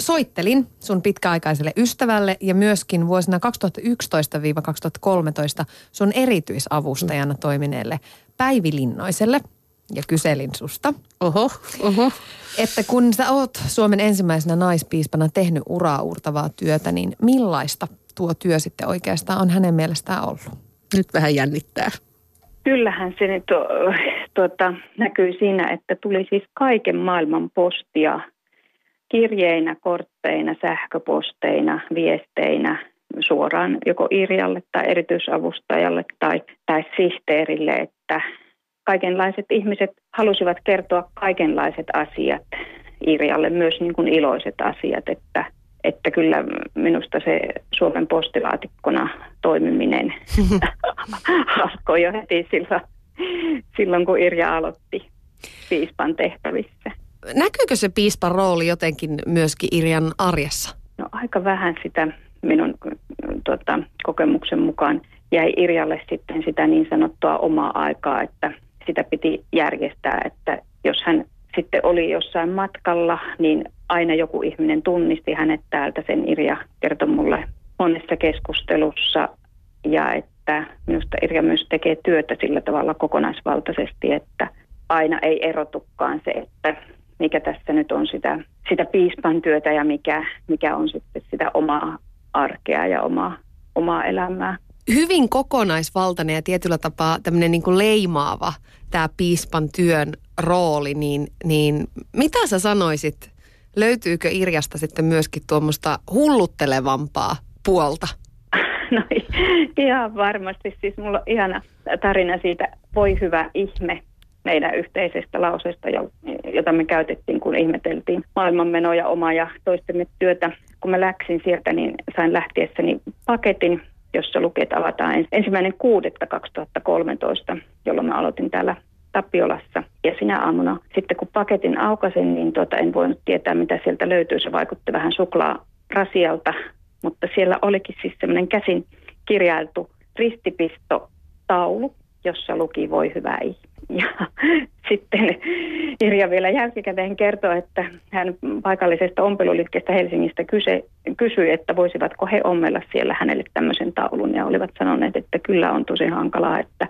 soittelin sun pitkäaikaiselle ystävälle ja myöskin vuosina 2011-2013 sun erityisavustajana toimineelle Päivi Linnoiselle ja kyselin susta. Oho, oho. Että kun sä oot Suomen ensimmäisenä naispiispana tehnyt uraa uurtavaa työtä, niin millaista tuo työ sitten oikeastaan on hänen mielestään ollut? Nyt vähän jännittää. Kyllähän se nyt tuota, näkyy siinä, että tuli siis kaiken maailman postia kirjeinä, kortteina, sähköposteina, viesteinä suoraan joko Irjalle tai erityisavustajalle tai, tai sihteerille, että kaikenlaiset ihmiset halusivat kertoa kaikenlaiset asiat Irjalle, myös niin kuin iloiset asiat, että, että kyllä minusta se Suomen postilaatikkona toimiminen *laughs* alkoi jo heti silloin, silloin, kun Irja aloitti piispan tehtävissä. Näkyykö se piispan rooli jotenkin myöskin Irjan arjessa? No aika vähän sitä minun tuota, kokemuksen mukaan jäi Irjalle sitten sitä niin sanottua omaa aikaa, että sitä piti järjestää, että jos hän sitten oli jossain matkalla, niin aina joku ihminen tunnisti hänet täältä. Sen Irja kertoi mulle monessa keskustelussa ja että minusta Irja myös tekee työtä sillä tavalla kokonaisvaltaisesti, että aina ei erotukaan se, että mikä tässä nyt on sitä, sitä piispan työtä ja mikä, mikä on sitten sitä omaa arkea ja omaa, omaa elämää hyvin kokonaisvaltainen ja tietyllä tapaa tämmöinen niin kuin leimaava tämä piispan työn rooli, niin, niin mitä sä sanoisit, löytyykö Irjasta sitten myöskin tuommoista hulluttelevampaa puolta? No ihan varmasti. Siis mulla on ihana tarina siitä Voi hyvä ihme meidän yhteisestä lauseesta, jota me käytettiin, kun ihmeteltiin maailmanmenoja omaa ja toistemme työtä. Kun mä läksin sieltä, niin sain lähtiessäni paketin, jossa luki, että avataan ensimmäinen kuudetta 2013, jolloin mä aloitin täällä Tapiolassa. Ja sinä aamuna sitten kun paketin aukasin, niin tuota, en voinut tietää mitä sieltä löytyy. Se vaikutti vähän suklaarasialta, mutta siellä olikin siis semmoinen käsin kirjailtu ristipistotaulu, jossa luki voi hyvä ihminen. Ja *laughs* sitten Irja vielä jälkikäteen kertoi, että hän paikallisesta ompeluliikkeestä Helsingistä kyse, kysyi, että voisivatko he ommella siellä hänelle tämmöisen taulun. Ja olivat sanoneet, että kyllä on tosi hankalaa, että,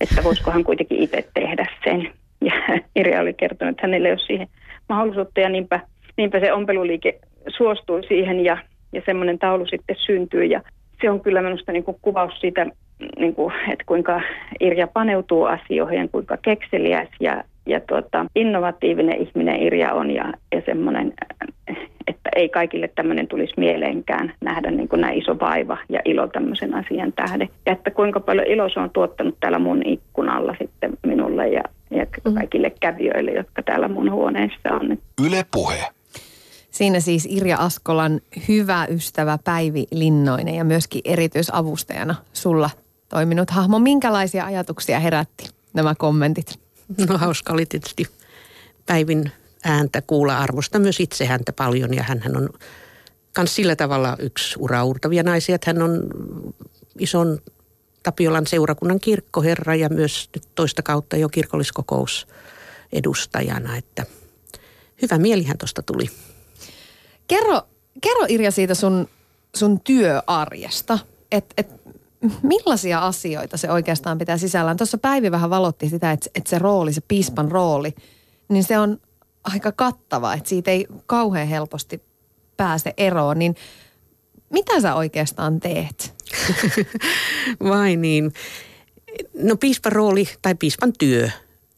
että voisiko hän kuitenkin itse tehdä sen. Ja *laughs* Irja oli kertonut, että hänelle ei ole siihen mahdollisuutta ja niinpä, niinpä se ompeluliike suostui siihen ja, ja semmoinen taulu sitten syntyi. Ja se on kyllä minusta niin kuin kuvaus siitä, niin kuin, että kuinka Irja paneutuu asioihin, kuinka kekseliäs ja, ja tuota, innovatiivinen ihminen Irja on ja, ja semmoinen, että ei kaikille tämmöinen tulisi mieleenkään nähdä niin kuin näin iso vaiva ja ilo tämmöisen asian tähden. Ja että kuinka paljon ilo se on tuottanut täällä mun ikkunalla sitten minulle ja, ja mm. kaikille kävijöille, jotka täällä mun huoneessa on. Yle Puhe. Siinä siis Irja Askolan hyvä ystävä Päivi Linnoinen ja myöskin erityisavustajana sulla toiminut hahmo. Minkälaisia ajatuksia herätti nämä kommentit? No hauska oli tietysti Päivin ääntä kuulla arvosta myös itse häntä paljon ja hän on myös sillä tavalla yksi uraurtavia naisia, että hän on ison Tapiolan seurakunnan kirkkoherra ja myös nyt toista kautta jo kirkolliskokous edustajana, että hyvä mielihän tuosta tuli. Kerro, kerro Irja siitä sun, sun työarjesta, että et, millaisia asioita se oikeastaan pitää sisällään. Tuossa Päivi vähän valotti sitä, että, että se rooli, se piispan rooli, niin se on aika kattava, että siitä ei kauhean helposti pääse eroon. Niin mitä sä oikeastaan teet? *laughs* Vai niin. No piispan rooli tai piispan työ,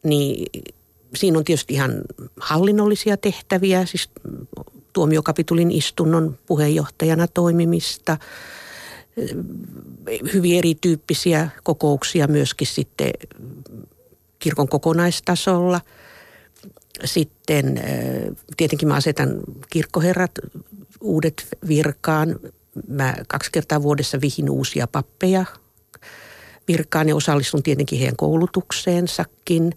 niin siinä on tietysti ihan hallinnollisia tehtäviä, siis tuomiokapitulin istunnon puheenjohtajana toimimista, hyvin erityyppisiä kokouksia myöskin sitten kirkon kokonaistasolla. Sitten tietenkin mä asetan kirkkoherrat uudet virkaan. Mä kaksi kertaa vuodessa vihin uusia pappeja virkaan ja osallistun tietenkin heidän koulutukseensakin.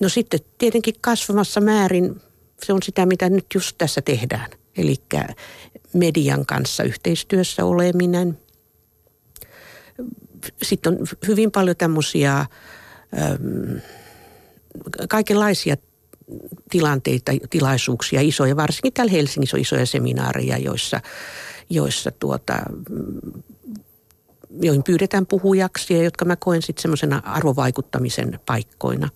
No sitten tietenkin kasvamassa määrin se on sitä, mitä nyt just tässä tehdään. Eli median kanssa yhteistyössä oleminen. sitten on hyvin paljon tämmöisiä äm, kaikenlaisia tilanteita, tilaisuuksia, isoja, varsinkin täällä Helsingissä on isoja seminaareja, joissa, joissa tuota, joihin pyydetään puhujaksi ja jotka mä koen sitten semmoisena arvovaikuttamisen paikkoina.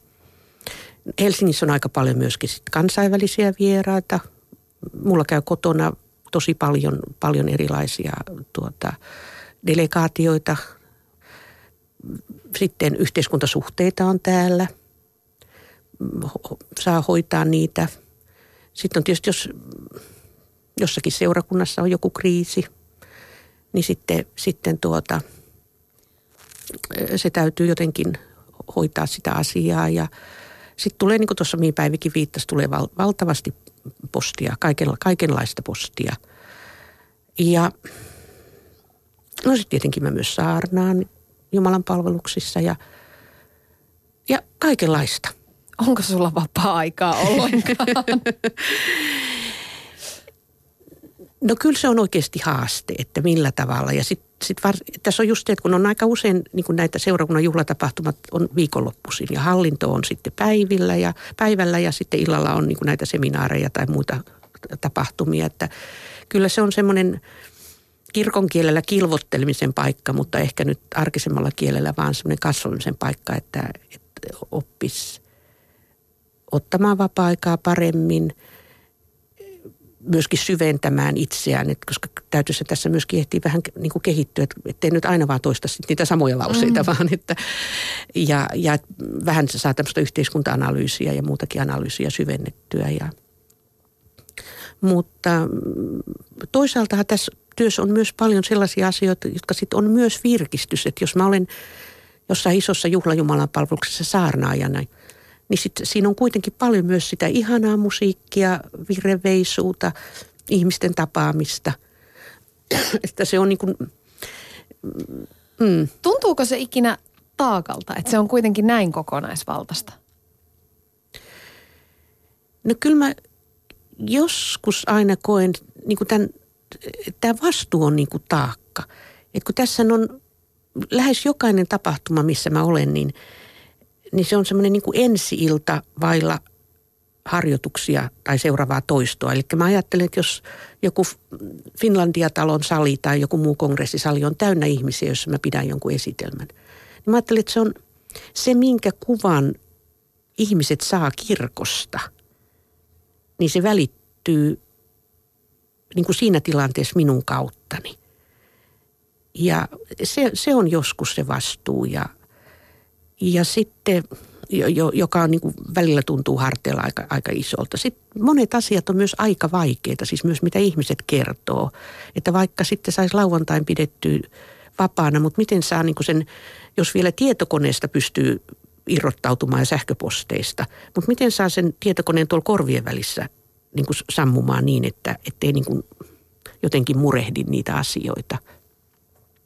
Helsingissä on aika paljon myöskin sit kansainvälisiä vieraita. Mulla käy kotona tosi paljon, paljon erilaisia tuota, delegaatioita. Sitten yhteiskuntasuhteita on täällä. Saa hoitaa niitä. Sitten on tietysti, jos jossakin seurakunnassa on joku kriisi – niin sitten, sitten tuota, se täytyy jotenkin hoitaa sitä asiaa ja sitten tulee, niin kuin tuossa mihin Päivikin viittasi, tulee val, valtavasti postia, kaiken, kaikenlaista postia. Ja no sitten tietenkin mä myös saarnaan Jumalan palveluksissa ja, ja kaikenlaista. Onko sulla vapaa-aikaa ollenkaan? *laughs* No kyllä se on oikeasti haaste, että millä tavalla. Ja sitten sit tässä on just se, että kun on aika usein niin kuin näitä seurakunnan juhlatapahtumat on viikonloppuisin ja hallinto on sitten päivillä ja, päivällä ja sitten illalla on niin näitä seminaareja tai muita tapahtumia. Että kyllä se on semmoinen kirkon kielellä kilvottelemisen paikka, mutta ehkä nyt arkisemmalla kielellä vaan semmoinen kasvamisen paikka, että, että oppisi ottamaan vapaa-aikaa paremmin – myöskin syventämään itseään, että koska täytyisi tässä myöskin ehtiä vähän niin kuin kehittyä, että ettei nyt aina vaan toista niitä samoja lauseita, mm. vaan että ja, ja vähän saa tämmöistä yhteiskunta-analyysiä ja muutakin analyysiä syvennettyä. Ja, mutta toisaalta tässä työssä on myös paljon sellaisia asioita, jotka sitten on myös virkistys, että jos mä olen jossain isossa juhlajumalan palveluksessa saarnaajana – niin sit siinä on kuitenkin paljon myös sitä ihanaa musiikkia, vireveisuutta, ihmisten tapaamista. *clears throat* että se on niin kuin, mm. Tuntuuko se ikinä taakalta, että se on kuitenkin näin kokonaisvaltaista? No kyllä mä joskus aina koen, niin kuin tämän, tämä vastuu on niin kuin taakka. että kun tässä on lähes jokainen tapahtuma, missä mä olen, niin – niin se on semmoinen niin ensi-ilta vailla harjoituksia tai seuraavaa toistoa. Eli mä ajattelen, että jos joku Finlandia-talon sali tai joku muu kongressisali on täynnä ihmisiä, jossa mä pidän jonkun esitelmän, niin mä ajattelen, että se on se, minkä kuvan ihmiset saa kirkosta, niin se välittyy niin kuin siinä tilanteessa minun kauttani. Ja se, se on joskus se vastuu ja – ja sitten, jo, joka on niin kuin välillä tuntuu harteilla aika, aika isolta. Sitten monet asiat on myös aika vaikeita, siis myös mitä ihmiset kertoo. Että vaikka sitten saisi lauantain pidettyä vapaana, mutta miten saa niin kuin sen, jos vielä tietokoneesta pystyy irrottautumaan ja sähköposteista, mutta miten saa sen tietokoneen tuolla korvien välissä niin kuin sammumaan niin, että ettei niin kuin jotenkin murehdi niitä asioita –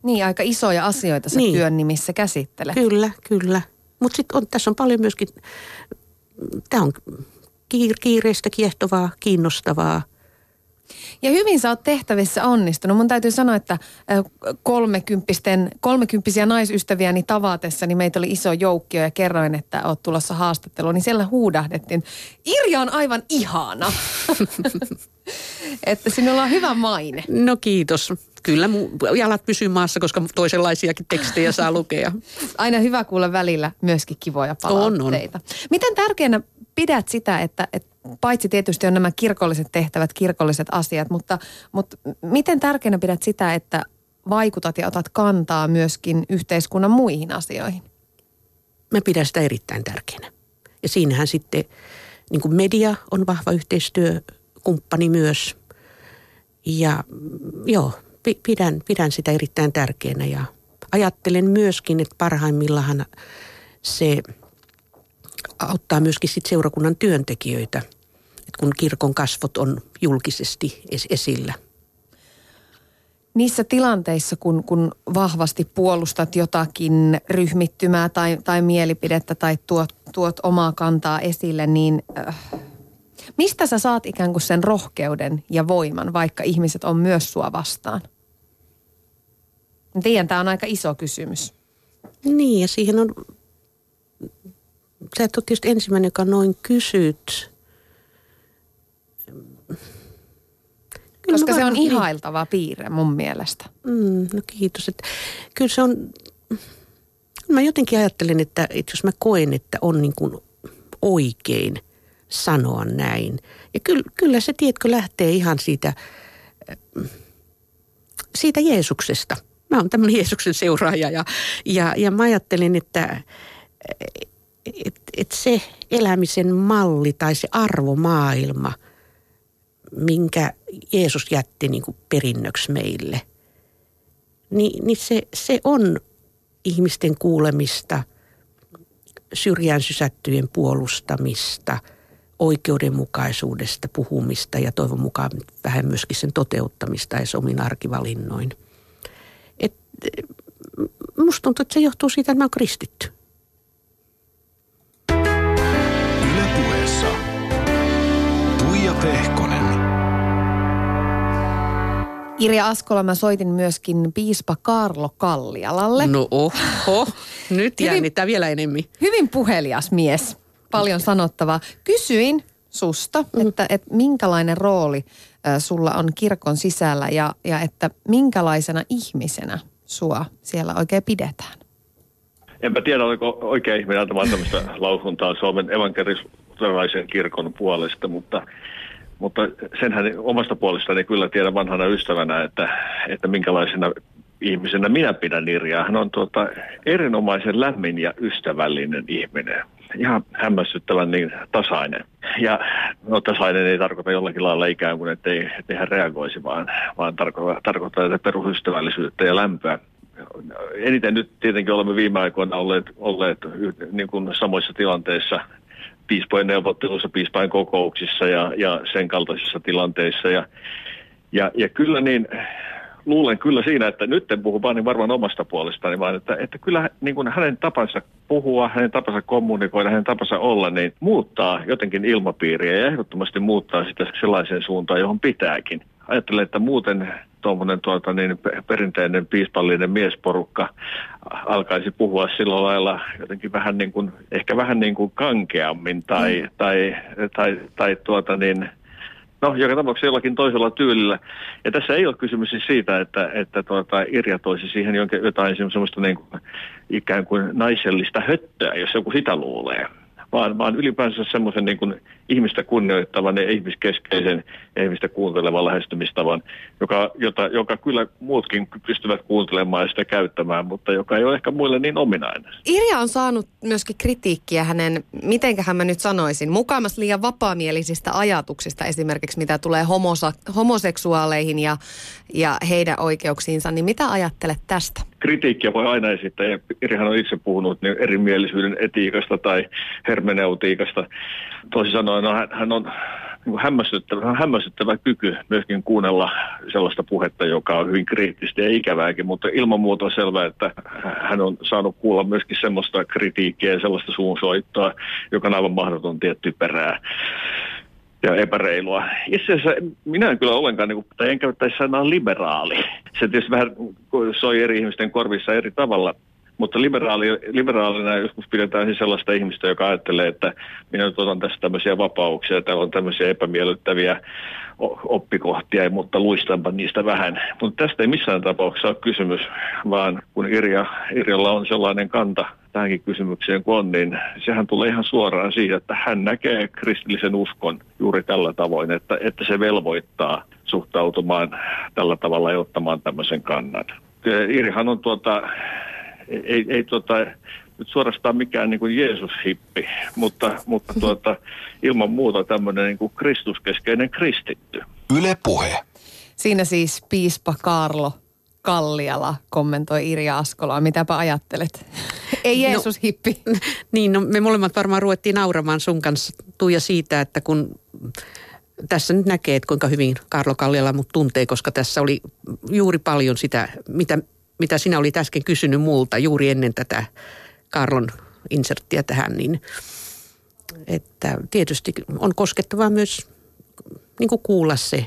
niin, aika isoja asioita se niin. työn nimissä käsittelee. Kyllä, kyllä. Mutta sitten on, tässä on paljon myöskin, tämä on kiireistä, kiehtovaa, kiinnostavaa. Ja hyvin sä oot tehtävissä onnistunut. Mun täytyy sanoa, että kolmekymppisten, kolmekymppisiä naisystäviäni tavatessa, niin meitä oli iso joukkio ja kerroin, että oot tulossa haastatteluun, niin siellä huudahdettiin. Irja on aivan ihana. *laughs* että sinulla on hyvä maine. No kiitos kyllä jalat pysyy maassa, koska toisenlaisiakin tekstejä saa lukea. Aina hyvä kuulla välillä myöskin kivoja palautteita. On, on. Miten tärkeänä pidät sitä, että, että paitsi tietysti on nämä kirkolliset tehtävät, kirkolliset asiat, mutta, mutta miten tärkeänä pidät sitä, että vaikutat ja otat kantaa myöskin yhteiskunnan muihin asioihin? Mä pidän sitä erittäin tärkeänä. Ja siinähän sitten niin kuin media on vahva yhteistyökumppani myös. Ja joo, pidän, pidän sitä erittäin tärkeänä ja ajattelen myöskin, että parhaimmillaan se auttaa myöskin sit seurakunnan työntekijöitä, että kun kirkon kasvot on julkisesti esillä. Niissä tilanteissa, kun, kun vahvasti puolustat jotakin ryhmittymää tai, tai mielipidettä tai tuot, tuot omaa kantaa esille, niin äh, mistä sä saat ikään kuin sen rohkeuden ja voiman, vaikka ihmiset on myös sua vastaan? Tiedän, tämä on aika iso kysymys. Niin, ja siihen on, sä et ole tietysti ensimmäinen, joka noin kysyt. Kyllä Koska se on niin. ihailtava piirre mun mielestä. Mm, no kiitos. Että, kyllä se on, mä jotenkin ajattelen, että, että jos mä koen, että on niin kuin oikein sanoa näin. Ja kyllä, kyllä se, tiedätkö, lähtee ihan siitä, siitä Jeesuksesta. Mä oon tämmöinen Jeesuksen seuraaja ja, ja, ja mä ajattelin, että et, et se elämisen malli tai se arvomaailma, minkä Jeesus jätti niin kuin perinnöksi meille, niin, niin se, se on ihmisten kuulemista, syrjään sysättyjen puolustamista, oikeudenmukaisuudesta puhumista ja toivon mukaan vähän myöskin sen toteuttamista edes omin arkivalinnoin. Et, musta tuntuu, että se johtuu siitä, että mä oon kristitty. Ylepuheessa Tuija Pehkonen. Irja Askola, mä soitin myöskin piispa Karlo Kallialalle. No oho, nyt jännittää vielä enemmän. Hyvin puhelias mies, paljon sanottavaa. Kysyin susta, mm. että, että minkälainen rooli äh, sulla on kirkon sisällä ja, ja että minkälaisena ihmisenä sua siellä oikein pidetään? Enpä tiedä, oliko oikea ihminen antamaan tämmöistä lausuntaa Suomen evankelisalaisen kirkon puolesta, mutta mutta senhän omasta puolestani kyllä tiedän vanhana ystävänä, että, että minkälaisena ihmisenä minä pidän Irjaa. Hän on tuota, erinomaisen lämmin ja ystävällinen ihminen. Ihan hämmästyttävän niin tasainen. Ja no, tasainen ei tarkoita jollakin lailla ikään kuin, ettei, ettei hän reagoisi, vaan, vaan tarkoittaa, tarkoittaa että perusystävällisyyttä ja lämpöä. Eniten nyt tietenkin olemme viime aikoina olleet, olleet niin kuin samoissa tilanteissa – piispojen neuvotteluissa, piispain kokouksissa ja, ja sen kaltaisissa tilanteissa. Ja, ja, ja kyllä niin, luulen kyllä siinä, että nyt en puhu vaan niin varmaan omasta puolestani, vaan että, että kyllä niin kuin hänen tapansa puhua, hänen tapansa kommunikoida, hänen tapansa olla, niin muuttaa jotenkin ilmapiiriä ja ehdottomasti muuttaa sitä sellaiseen suuntaan, johon pitääkin. Ajattelen, että muuten tuommoinen tuota, niin perinteinen piispallinen miesporukka alkaisi puhua sillä lailla jotenkin vähän niin kuin, ehkä vähän niin kuin kankeammin tai, mm. tai, tai, tai tuota niin, No, joka tapauksessa jollakin toisella tyylillä. Ja tässä ei ole kysymys siis siitä, että, että tuota, Irja toisi siihen jonkin, jotain semmoista niin kuin, ikään kuin naisellista höttöä, jos joku sitä luulee vaan, vaan ylipäänsä semmoisen niin ihmistä kunnioittavan ja ihmiskeskeisen ja ihmistä kuuntelevan lähestymistavan, joka, jota, joka kyllä muutkin pystyvät kuuntelemaan ja sitä käyttämään, mutta joka ei ole ehkä muille niin ominainen. Irja on saanut myöskin kritiikkiä hänen, mitenköhän mä nyt sanoisin, mukaamassa liian vapaamielisistä ajatuksista esimerkiksi, mitä tulee homosa, homoseksuaaleihin ja, ja heidän oikeuksiinsa, niin mitä ajattelet tästä? Kritiikkiä voi aina esittää, ja Irihan on itse puhunut niin erimielisyyden etiikasta tai hermeneutiikasta. Toisin sanoen no, hän, hän on niin hämmästyttävä, hämmästyttävä kyky myöskin kuunnella sellaista puhetta, joka on hyvin kriittistä ja ikävääkin, mutta ilman muuta on selvää, että hän on saanut kuulla myöskin sellaista kritiikkiä ja sellaista suunsoittoa, joka on aivan mahdoton tietty perää ja epäreilua. Itse asiassa minä en kyllä ollenkaan, niin kuin, tai en käyttäisi sanaa liberaali. Se tietysti vähän soi eri ihmisten korvissa eri tavalla, mutta liberaali, liberaalina joskus pidetään siis sellaista ihmistä, joka ajattelee, että minä nyt otan tässä tämmöisiä vapauksia, täällä on tämmöisiä epämiellyttäviä oppikohtia, mutta luistanpa niistä vähän. Mutta tästä ei missään tapauksessa ole kysymys, vaan kun Irja, Irjalla on sellainen kanta tähänkin kysymykseen kuin on, niin sehän tulee ihan suoraan siitä, että hän näkee kristillisen uskon juuri tällä tavoin, että, että se velvoittaa suhtautumaan tällä tavalla ja ottamaan tämmöisen kannan. Irhan on tuota, ei, ei tuota, nyt suorastaan mikään niin kuin Jeesus-hippi, mutta, mutta tuota, ilman muuta tämmöinen niin kuin kristuskeskeinen kristitty. Yle puhe. Siinä siis piispa Karlo Kalliala kommentoi Irja Askoloa. Mitäpä ajattelet? *laughs* Ei no, Jeesus hippi. No, *laughs* niin, no me molemmat varmaan ruvettiin nauramaan sun kanssa Tuija siitä, että kun tässä nyt näkee, että kuinka hyvin Karlo Kalliala mut tuntee, koska tässä oli juuri paljon sitä, mitä, mitä sinä olit äsken kysynyt multa juuri ennen tätä Karlon inserttiä tähän, niin että tietysti on koskettavaa myös niin kuin kuulla se,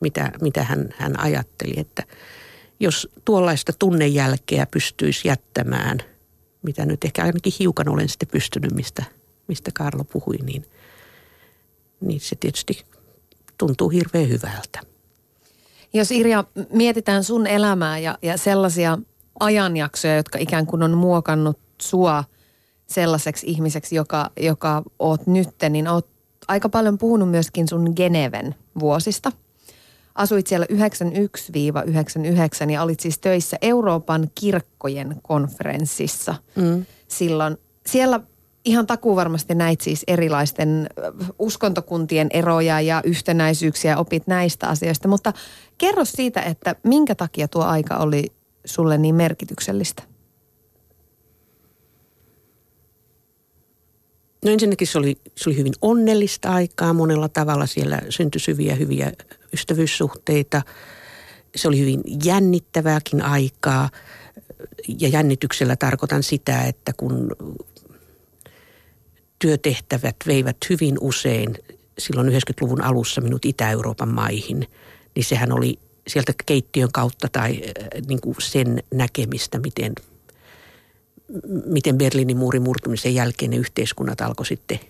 mitä, mitä hän, hän ajatteli, että – jos tuollaista tunnejälkeä pystyisi jättämään, mitä nyt ehkä ainakin hiukan olen sitten pystynyt, mistä, mistä Karlo puhui, niin, niin se tietysti tuntuu hirveän hyvältä. Jos Irja mietitään sun elämää ja, ja sellaisia ajanjaksoja, jotka ikään kuin on muokannut sua sellaiseksi ihmiseksi, joka, joka oot nyt, niin oot aika paljon puhunut myöskin sun Geneven vuosista. Asuit siellä 91-99 ja olit siis töissä Euroopan kirkkojen konferenssissa mm. silloin. Siellä ihan takuu varmasti näit siis erilaisten uskontokuntien eroja ja yhtenäisyyksiä, opit näistä asioista. Mutta kerro siitä, että minkä takia tuo aika oli sulle niin merkityksellistä? No ensinnäkin se oli, se oli hyvin onnellista aikaa monella tavalla. Siellä syntyi syviä hyviä ystävyyssuhteita. Se oli hyvin jännittävääkin aikaa. Ja jännityksellä tarkoitan sitä, että kun työtehtävät veivät hyvin usein silloin 90-luvun alussa minut Itä-Euroopan maihin, niin sehän oli sieltä keittiön kautta tai äh, niin kuin sen näkemistä, miten, miten Berliinin muurin murtumisen jälkeen ne yhteiskunnat alkoi sitten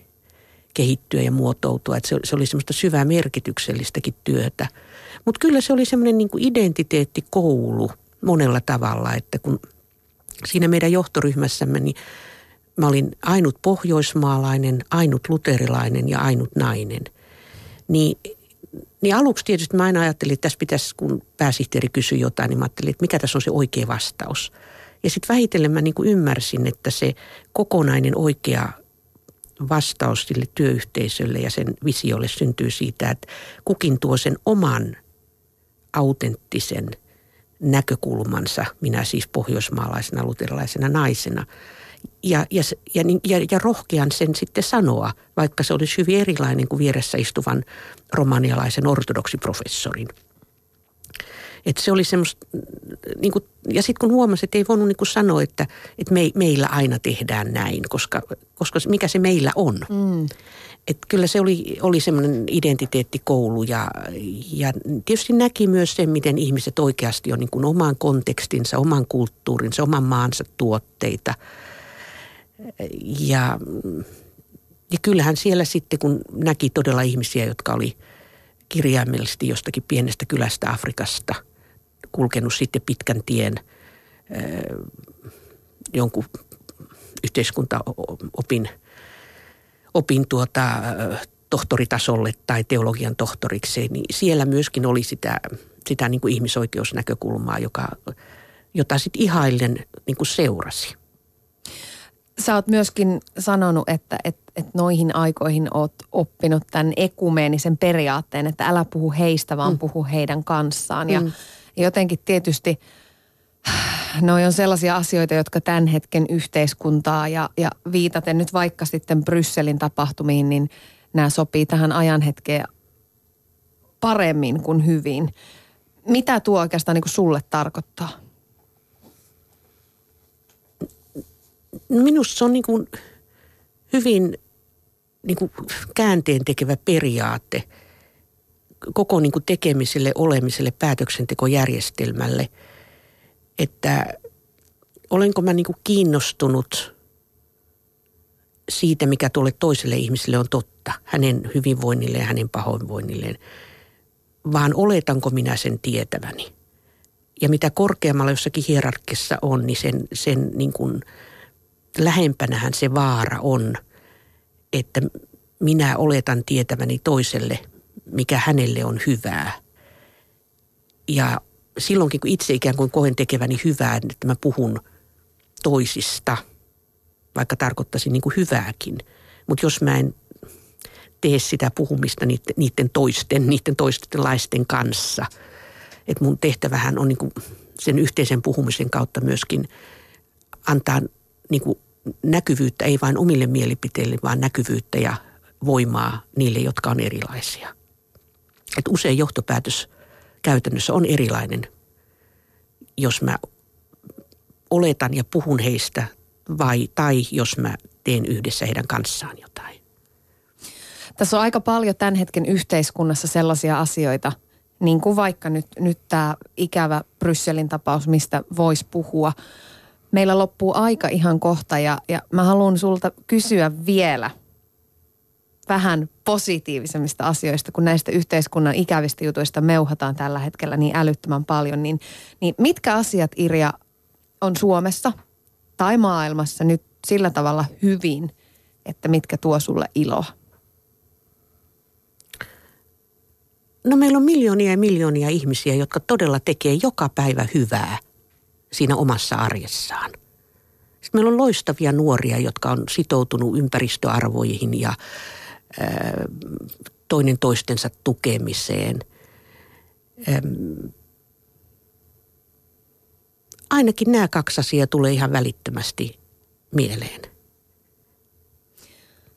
kehittyä ja muotoutua. Että se, se oli semmoista syvää merkityksellistäkin työtä. Mutta kyllä se oli semmoinen niin kuin identiteettikoulu monella tavalla, että kun siinä meidän johtoryhmässämme, niin mä olin ainut pohjoismaalainen, ainut luterilainen ja ainut nainen. Niin niin aluksi tietysti mä aina ajattelin, että tässä pitäisi, kun pääsihteeri kysyi jotain, niin mä ajattelin, että mikä tässä on se oikea vastaus. Ja sitten vähitellen mä niin kuin ymmärsin, että se kokonainen oikea vastaus sille työyhteisölle ja sen visiolle syntyy siitä, että kukin tuo sen oman autenttisen näkökulmansa, minä siis pohjoismaalaisena luterilaisena naisena – ja, ja, ja, ja, ja rohkean sen sitten sanoa, vaikka se olisi hyvin erilainen kuin vieressä istuvan romanialaisen ortodoksiprofessorin. Että se oli semmoista, niin kuin, ja sitten kun huomasi, että ei voinut niin kuin sanoa, että, että me, meillä aina tehdään näin, koska, koska mikä se meillä on. Mm. Et kyllä se oli, oli semmoinen identiteettikoulu ja, ja tietysti näki myös sen, miten ihmiset oikeasti on niin kuin oman kontekstinsa, oman kulttuurinsa, oman maansa tuotteita – ja, ja kyllähän siellä sitten, kun näki todella ihmisiä, jotka oli kirjaimellisesti jostakin pienestä kylästä Afrikasta kulkenut sitten pitkän tien jonkun yhteiskuntaopin opin tuota, tohtoritasolle tai teologian tohtoriksi, niin siellä myöskin oli sitä, sitä niin kuin ihmisoikeusnäkökulmaa, joka, jota sitten ihaillen niin kuin seurasi. Sä oot myöskin sanonut, että et, et noihin aikoihin oot oppinut tämän ekumeenisen periaatteen, että älä puhu heistä, vaan mm. puhu heidän kanssaan. Ja, mm. Jotenkin tietysti *sighs* noi on sellaisia asioita, jotka tämän hetken yhteiskuntaa ja, ja viitaten nyt vaikka sitten Brysselin tapahtumiin, niin nämä sopii tähän ajan hetkeen paremmin kuin hyvin. Mitä tuo oikeastaan niin kuin sulle tarkoittaa? minusta se on niin kuin hyvin niin kuin käänteen tekevä periaate koko niin kuin tekemiselle, olemiselle, päätöksentekojärjestelmälle, että olenko mä niin kuin kiinnostunut siitä, mikä tuolle toiselle ihmiselle on totta, hänen hyvinvoinnilleen hänen pahoinvoinnilleen, vaan oletanko minä sen tietäväni. Ja mitä korkeammalla jossakin hierarkissa on, niin sen, sen niin kuin – lähempänähän se vaara on, että minä oletan tietäväni toiselle, mikä hänelle on hyvää. Ja silloinkin, kun itse ikään kuin koen tekeväni hyvää, että mä puhun toisista, vaikka tarkoittaisin niin kuin hyvääkin. Mutta jos mä en tee sitä puhumista niiden, niiden toisten, niiden toisten laisten kanssa, että mun tehtävähän on niin kuin sen yhteisen puhumisen kautta myöskin antaa niin kuin näkyvyyttä ei vain omille mielipiteille, vaan näkyvyyttä ja voimaa niille, jotka on erilaisia. Et usein johtopäätös käytännössä on erilainen, jos mä oletan ja puhun heistä vai, tai jos mä teen yhdessä heidän kanssaan jotain. Tässä on aika paljon tämän hetken yhteiskunnassa sellaisia asioita, niin kuin vaikka nyt, nyt tämä ikävä Brysselin tapaus, mistä voisi puhua. Meillä loppuu aika ihan kohta ja, ja mä haluan sulta kysyä vielä vähän positiivisemmista asioista, kun näistä yhteiskunnan ikävistä jutuista meuhataan tällä hetkellä niin älyttömän paljon. Niin, niin mitkä asiat, Irja, on Suomessa tai maailmassa nyt sillä tavalla hyvin, että mitkä tuo sulle iloa? No meillä on miljoonia ja miljoonia ihmisiä, jotka todella tekee joka päivä hyvää siinä omassa arjessaan. Sitten meillä on loistavia nuoria, jotka on sitoutunut ympäristöarvoihin ja toinen toistensa tukemiseen. Ainakin nämä kaksi asiaa tulee ihan välittömästi mieleen.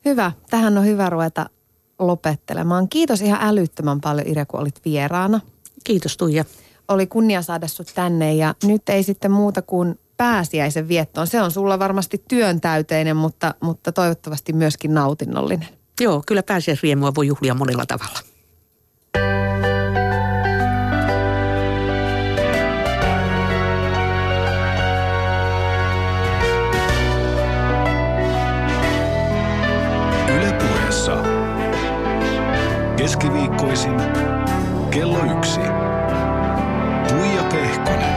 Hyvä. Tähän on hyvä ruveta lopettelemaan. Kiitos ihan älyttömän paljon Ire, kun olit vieraana. Kiitos Tuija. Oli kunnia saada sut tänne ja nyt ei sitten muuta kuin pääsiäisen viettoon. Se on sulla varmasti työntäyteinen, mutta, mutta toivottavasti myöskin nautinnollinen. Joo, kyllä pääsiäisriemua voi juhlia monella tavalla. Ylepuheessa keskiviikkoisin kello yksi. Tuija Pehkonen.